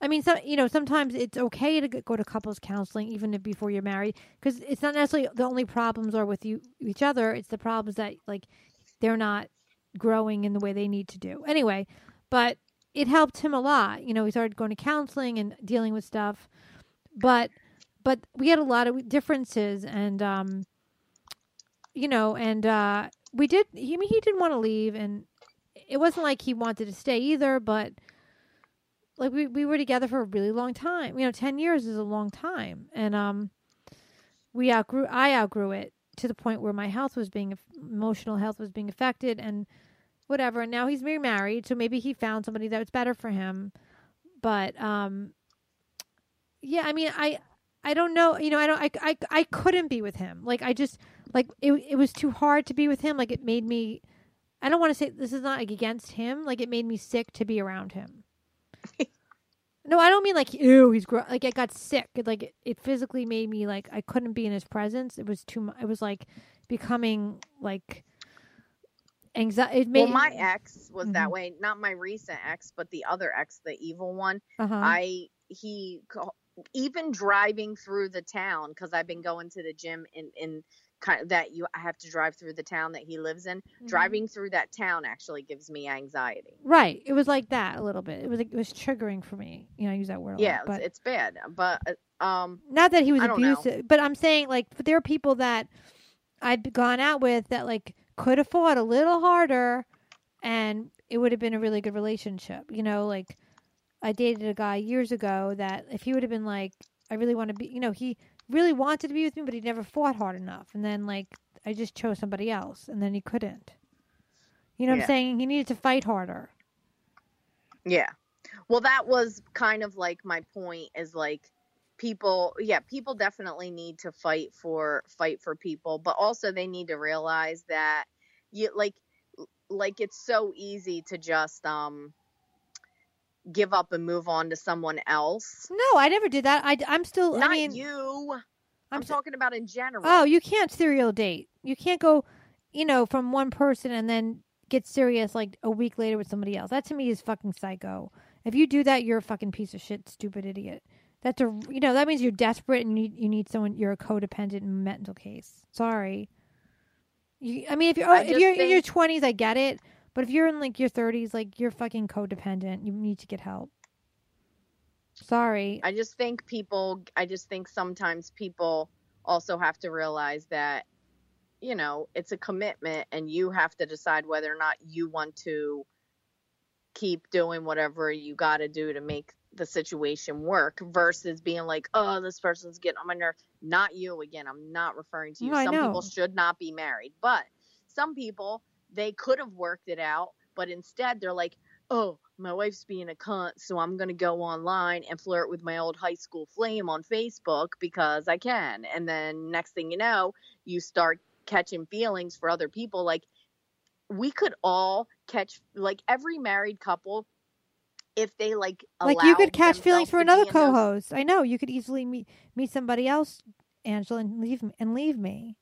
I mean, some you know sometimes it's okay to go to couples counseling even if before you're married because it's not necessarily the only problems are with you each other. It's the problems that like they're not growing in the way they need to do. Anyway, but it helped him a lot. You know, he started going to counseling and dealing with stuff. But but we had a lot of differences and um you know, and uh we did he I mean he didn't want to leave and it wasn't like he wanted to stay either, but like we we were together for a really long time. You know, 10 years is a long time. And um we outgrew I outgrew it to the point where my health was being emotional health was being affected and whatever. And now he's remarried so maybe he found somebody that was better for him. But um yeah i mean i i don't know you know i don't i i, I couldn't be with him. Like i just like it, it was too hard to be with him. Like it made me i don't want to say this is not like against him. Like it made me sick to be around him no i don't mean like ew he's gro- like i got sick it, like it, it physically made me like i couldn't be in his presence it was too much it was like becoming like anxiety it made well, my ex was that Mhm. way. Not my recent ex, but the other ex, the evil one. uh-huh. I he even driving through the town because I've been going to the gym in in kind of that you I have to drive through the town that he lives in. Mhm. Driving through that town actually gives me anxiety. Right. It was like that a little bit. It was like, it was triggering for me. You know, I use that word. A Yeah, lot, but it's, bad. But uh, um, not that he was don't know. abusive, but I'm saying like there are people that I'd gone out with that like could have fought a little harder, and it would have been a really good relationship. You know, like I dated a guy years ago that if he would have been like, I really want to be, you know, he really wanted to be with me, but he never fought hard enough, and then like I just chose somebody else, and then he couldn't. You know what I'm saying? He needed to fight harder. Yeah. Well, that was kind of like my point is like people yeah, people definitely need to fight for fight for people, but also they need to realize that you like like it's so easy to just um give up and move on to someone else. No, I never did that. I, am still. Not I mean, you. I'm, I'm talking about in general. Oh, you can't serial date. You can't go, you know, from one person and then get serious like a week later with somebody else. That to me is fucking psycho. If you do that, you're a fucking piece of shit, stupid idiot. That's a you know that means you're desperate and you need, you need someone. You're a codependent mental case. Sorry. You, I mean, if you're oh, I if you're in your twenties, I get it. But if you're in like your thirties, like you're fucking codependent. You need to get help. Sorry. I just think people I just think sometimes people also have to realize that you know, it's a commitment and you have to decide whether or not you want to keep doing whatever you got to do to make the situation work versus being like, "Oh, this person's getting on my nerve." Not you again. I'm not referring to you. No, some people should not be married, but some people they could have worked it out, but instead they're like, "Oh, my wife's being a cunt, so I'm going to go online and flirt with my old high school flame on Facebook because I can." And then next thing you know, you start catching feelings for other people like we could all catch like every married couple if they like like you could catch feelings for another co-host. I know you could easily meet meet somebody else, Angela, and leave and leave me.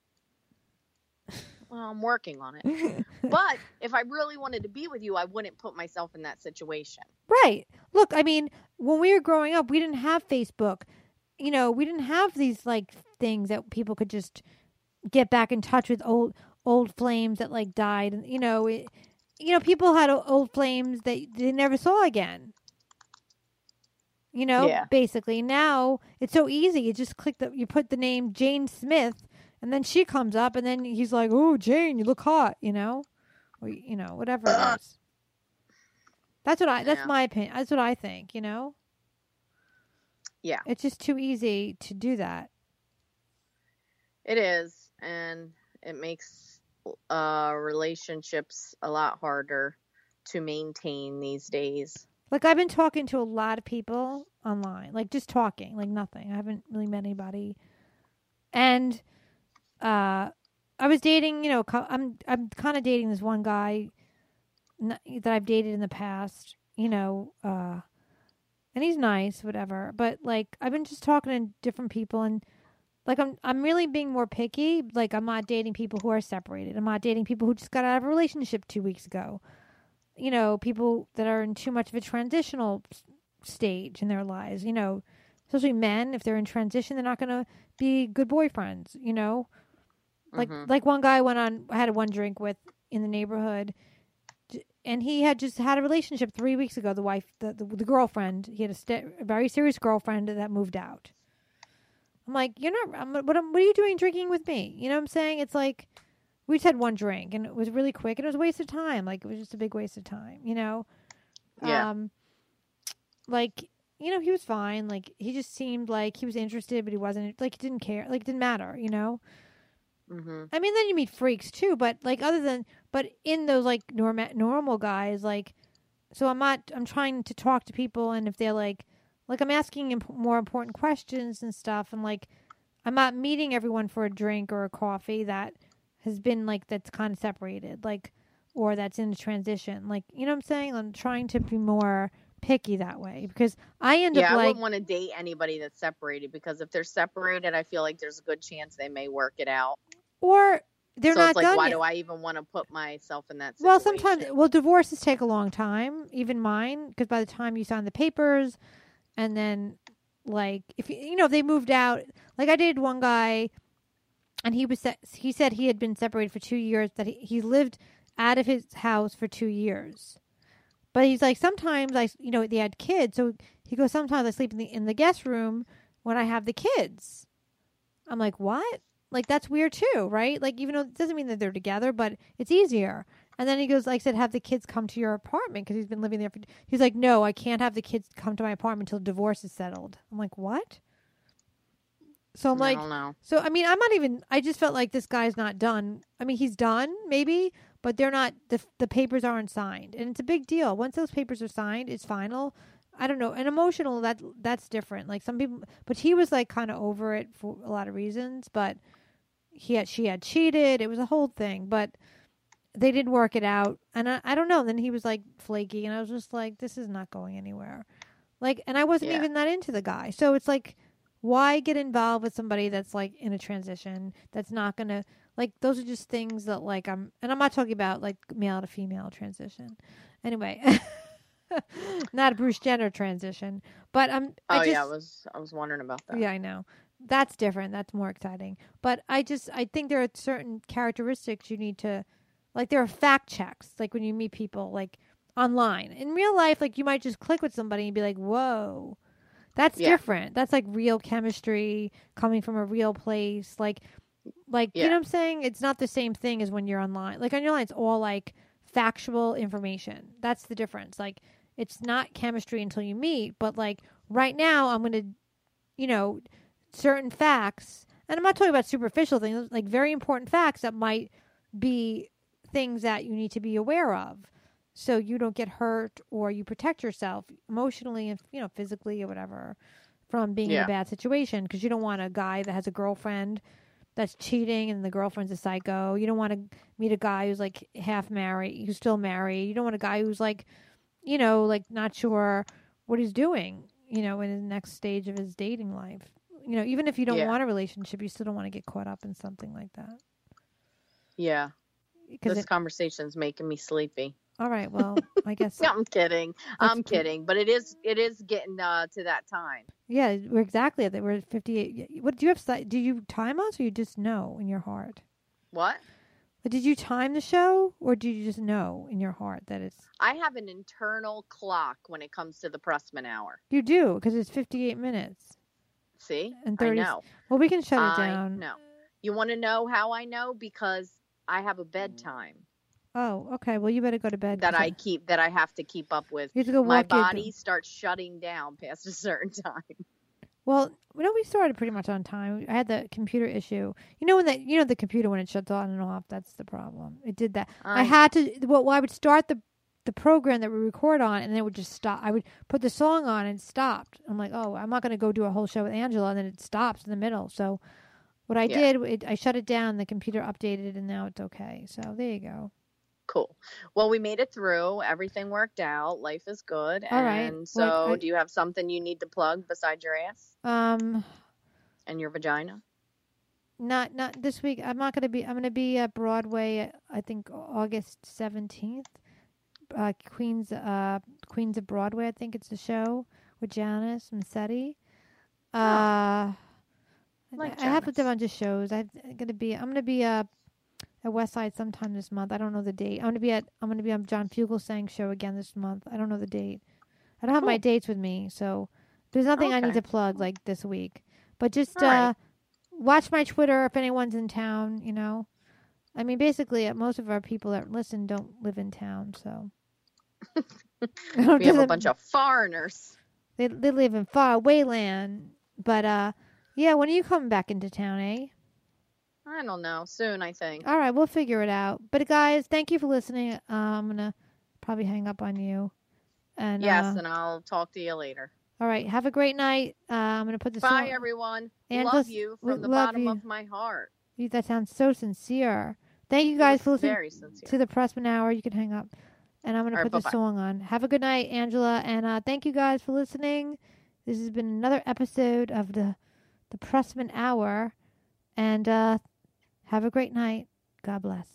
Well, I'm working on it. but if I really wanted to be with you, I wouldn't put myself in that situation. right. Look, I mean, when we were growing up, we didn't have Facebook. You know, we didn't have these like things that people could just get back in touch with old old flames that like died. And you know, it, you know, people had old flames that they never saw again. You know, Yeah. basically now it's so easy. You just click the, you put the name Jane Smith, and then she comes up, and then he's like, "Oh, Jane, you look hot," you know, or you know, whatever it is. That's what I. That's Yeah. my opinion. That's what I think. You know. Yeah. It's just too easy to do that. It is, and it makes uh relationships a lot harder to maintain these days. Like I've been talking to a lot of people online, like just talking, like nothing. I haven't really met anybody. And uh I was dating, you know, I'm I'm kind of dating this one guy that I've dated in the past, you know, uh and he's nice, whatever. But like I've been just talking to different people and like I'm I'm really being more picky. Like I'm not dating people who are separated. I'm not dating people who just got out of a relationship two weeks ago. You know, people that are in too much of a transitional stage in their lives. You know, especially men if they're in transition, they're not going to be good boyfriends. You know, like Mhm. like one guy went on had one drink with in the neighborhood and he had just had a relationship three weeks ago. The wife the, the, the girlfriend he had a, st- a very serious girlfriend that moved out. I'm like you're not I'm, what, what are you doing drinking with me? You know what i'm saying? It's like we just had one drink and it was really quick and it was a waste of time. Like it was just a big waste of time you know? Yeah. um like you know he was fine. Like he just seemed like he was interested but he wasn't like he didn't care like it didn't matter you know hmm I mean, then you meet freaks too, but like other than, but in those like normal normal guys, like, so I'm not. I'm trying to talk to people, and if they're like, like I'm asking imp- more important questions and stuff, and like, I'm not meeting everyone for a drink or a coffee that has been like that's kind of separated, like, or that's in a transition, like, you know what I'm saying? I'm trying to be more picky that way because I end Yeah, up I like, I wouldn't want to date anybody that's separated because if they're separated, I feel like there's a good chance they may work it out. Or they're so not like, done why yet. do I even want to put myself in that situation? Well, sometimes well, divorces take a long time, even mine, because by the time you sign the papers, and then like if you know if they moved out, like I did one guy, and he was he said he had been separated for two years, that he, he lived out of his house for two years, but he's like sometimes I you know they had kids, so he goes sometimes I sleep in the in the guest room when I have the kids. I'm like what? Like that's weird too, right? Like even though it doesn't mean that they're together, but it's easier. And then he goes, like I said, have the kids come to your apartment because he's been living there for. He's like, no, I can't have the kids come to my apartment until divorce is settled. I'm like, what? So I'm I like, so I mean, I'm not even. I just felt like this guy's not done. I mean, he's done maybe, but they're not. the The papers aren't signed, and it's a big deal. Once those papers are signed, it's final. I don't know. And emotional, that that's different. Like some people, but he was like kind of over it for a lot of reasons. But he had she had cheated. It was a whole thing, but they didn't work it out. And I, I don't know. Then he was like flaky, and I was just like, this is not going anywhere. Like, and I wasn't Yeah. even that into the guy. So it's like, why get involved with somebody that's like in a transition that's not gonna like those are just things that like I'm and I'm not talking about like male to female transition. Anyway. not a Bruce Jenner transition. But um, I'm Oh I just yeah, I was I was wondering about that. yeah, I know. That's different. That's more exciting. But I just I think there are certain characteristics you need to like there are fact checks like when you meet people like online. In real life like you might just click with somebody and be like, "Whoa." That's Yeah. different. That's like real chemistry coming from a real place. Like like you know what I'm saying? It's not the same thing as when you're online. Like on your line it's all like factual information. That's the difference. Like it's not chemistry until you meet, but like right now I'm going to you know certain facts and I'm not talking about superficial things, like very important facts that might be things that you need to be aware of so you don't get hurt or you protect yourself emotionally and you know physically or whatever from being in a bad situation because you don't want a guy that has a girlfriend that's cheating and the girlfriend's a psycho. You don't want to meet a guy who's like half married, who's still married. You don't want a guy who's like, you know, like not sure what he's doing, you know, in his next stage of his dating life. You know, even if you don't Yeah. want a relationship, you still don't want to get caught up in something like that. Yeah, Because this conversation's making me sleepy. all right, well, I guess No, I'm kidding. I'm kidding, but it is it is getting uh, to that time. yeah, we're exactly at that. We're at fifty-eight. What do you have? Do you time us, or you just know in your heart? What? Did you time the show, or do you just know in your heart that it's I have an internal clock when it comes to the Prussman hour. you do because it's fifty-eight minutes See, and I thirty. know. Well, we can shut it down. No, You want to know how I know? Because I have a bedtime Oh, okay. Well, you better go to bed. That I keep that I have to keep up with. You have to go My your body starts shutting down past a certain time. Well, you know, we started pretty much on time. I had the computer issue. You know when that you know the computer when it shuts on and off. That's the problem. It did that. I, I- had to. Well, I would start the the program that we record on, and then it would just stop. I would put the song on and stopped. I'm like, oh, I'm not going to go do a whole show with Angela, and then it stops in the middle. So, what I Yeah. did, it, I shut it down. The computer updated, and now it's okay. So there you go. Cool. Well, we made it through. Everything worked out. Life is good. All right. And Well, so, I- do you have something you need to plug besides your ass Um, and your vagina? not not this week. I'm not gonna be. I'm gonna be at Broadway. I think August seventeenth. Uh, Queens. Uh, Queens of Broadway. I think it's the show with Janice Massetti. Uh, Like I have a bunch of shows. I'm gonna be. I'm gonna be uh, at Westside sometime this month. I don't know the date. I'm gonna be at. I'm gonna be on John Fugelsang show again this month. I don't know the date. I don't have my dates with me, so there's nothing I need to plug like this week. But just All right. uh, watch my Twitter if anyone's in town. You know, I mean, basically, uh, most of our people that listen don't live in town, so. We have a bunch of foreigners. They they live in far away land, but uh, yeah. When are you coming back into town, eh? I don't know. Soon, I think. All right, we'll figure it out. But guys, thank you for listening. Uh, I'm gonna probably hang up on you. And yes, uh, and I'll talk to you later. all right, have a great night. Uh, I'm gonna put this. Bye, song- everyone. And love you from the bottom you. of my heart. You- That sounds so sincere. Thank you guys for listening Very sincere. to the Prussman Hour. You can hang up. And I'm going to put right, the bye-bye. song on. Have a good night, Angela. And uh, thank you guys for listening. This has been another episode of the the Prussman Hour. And uh, have a great night. God bless.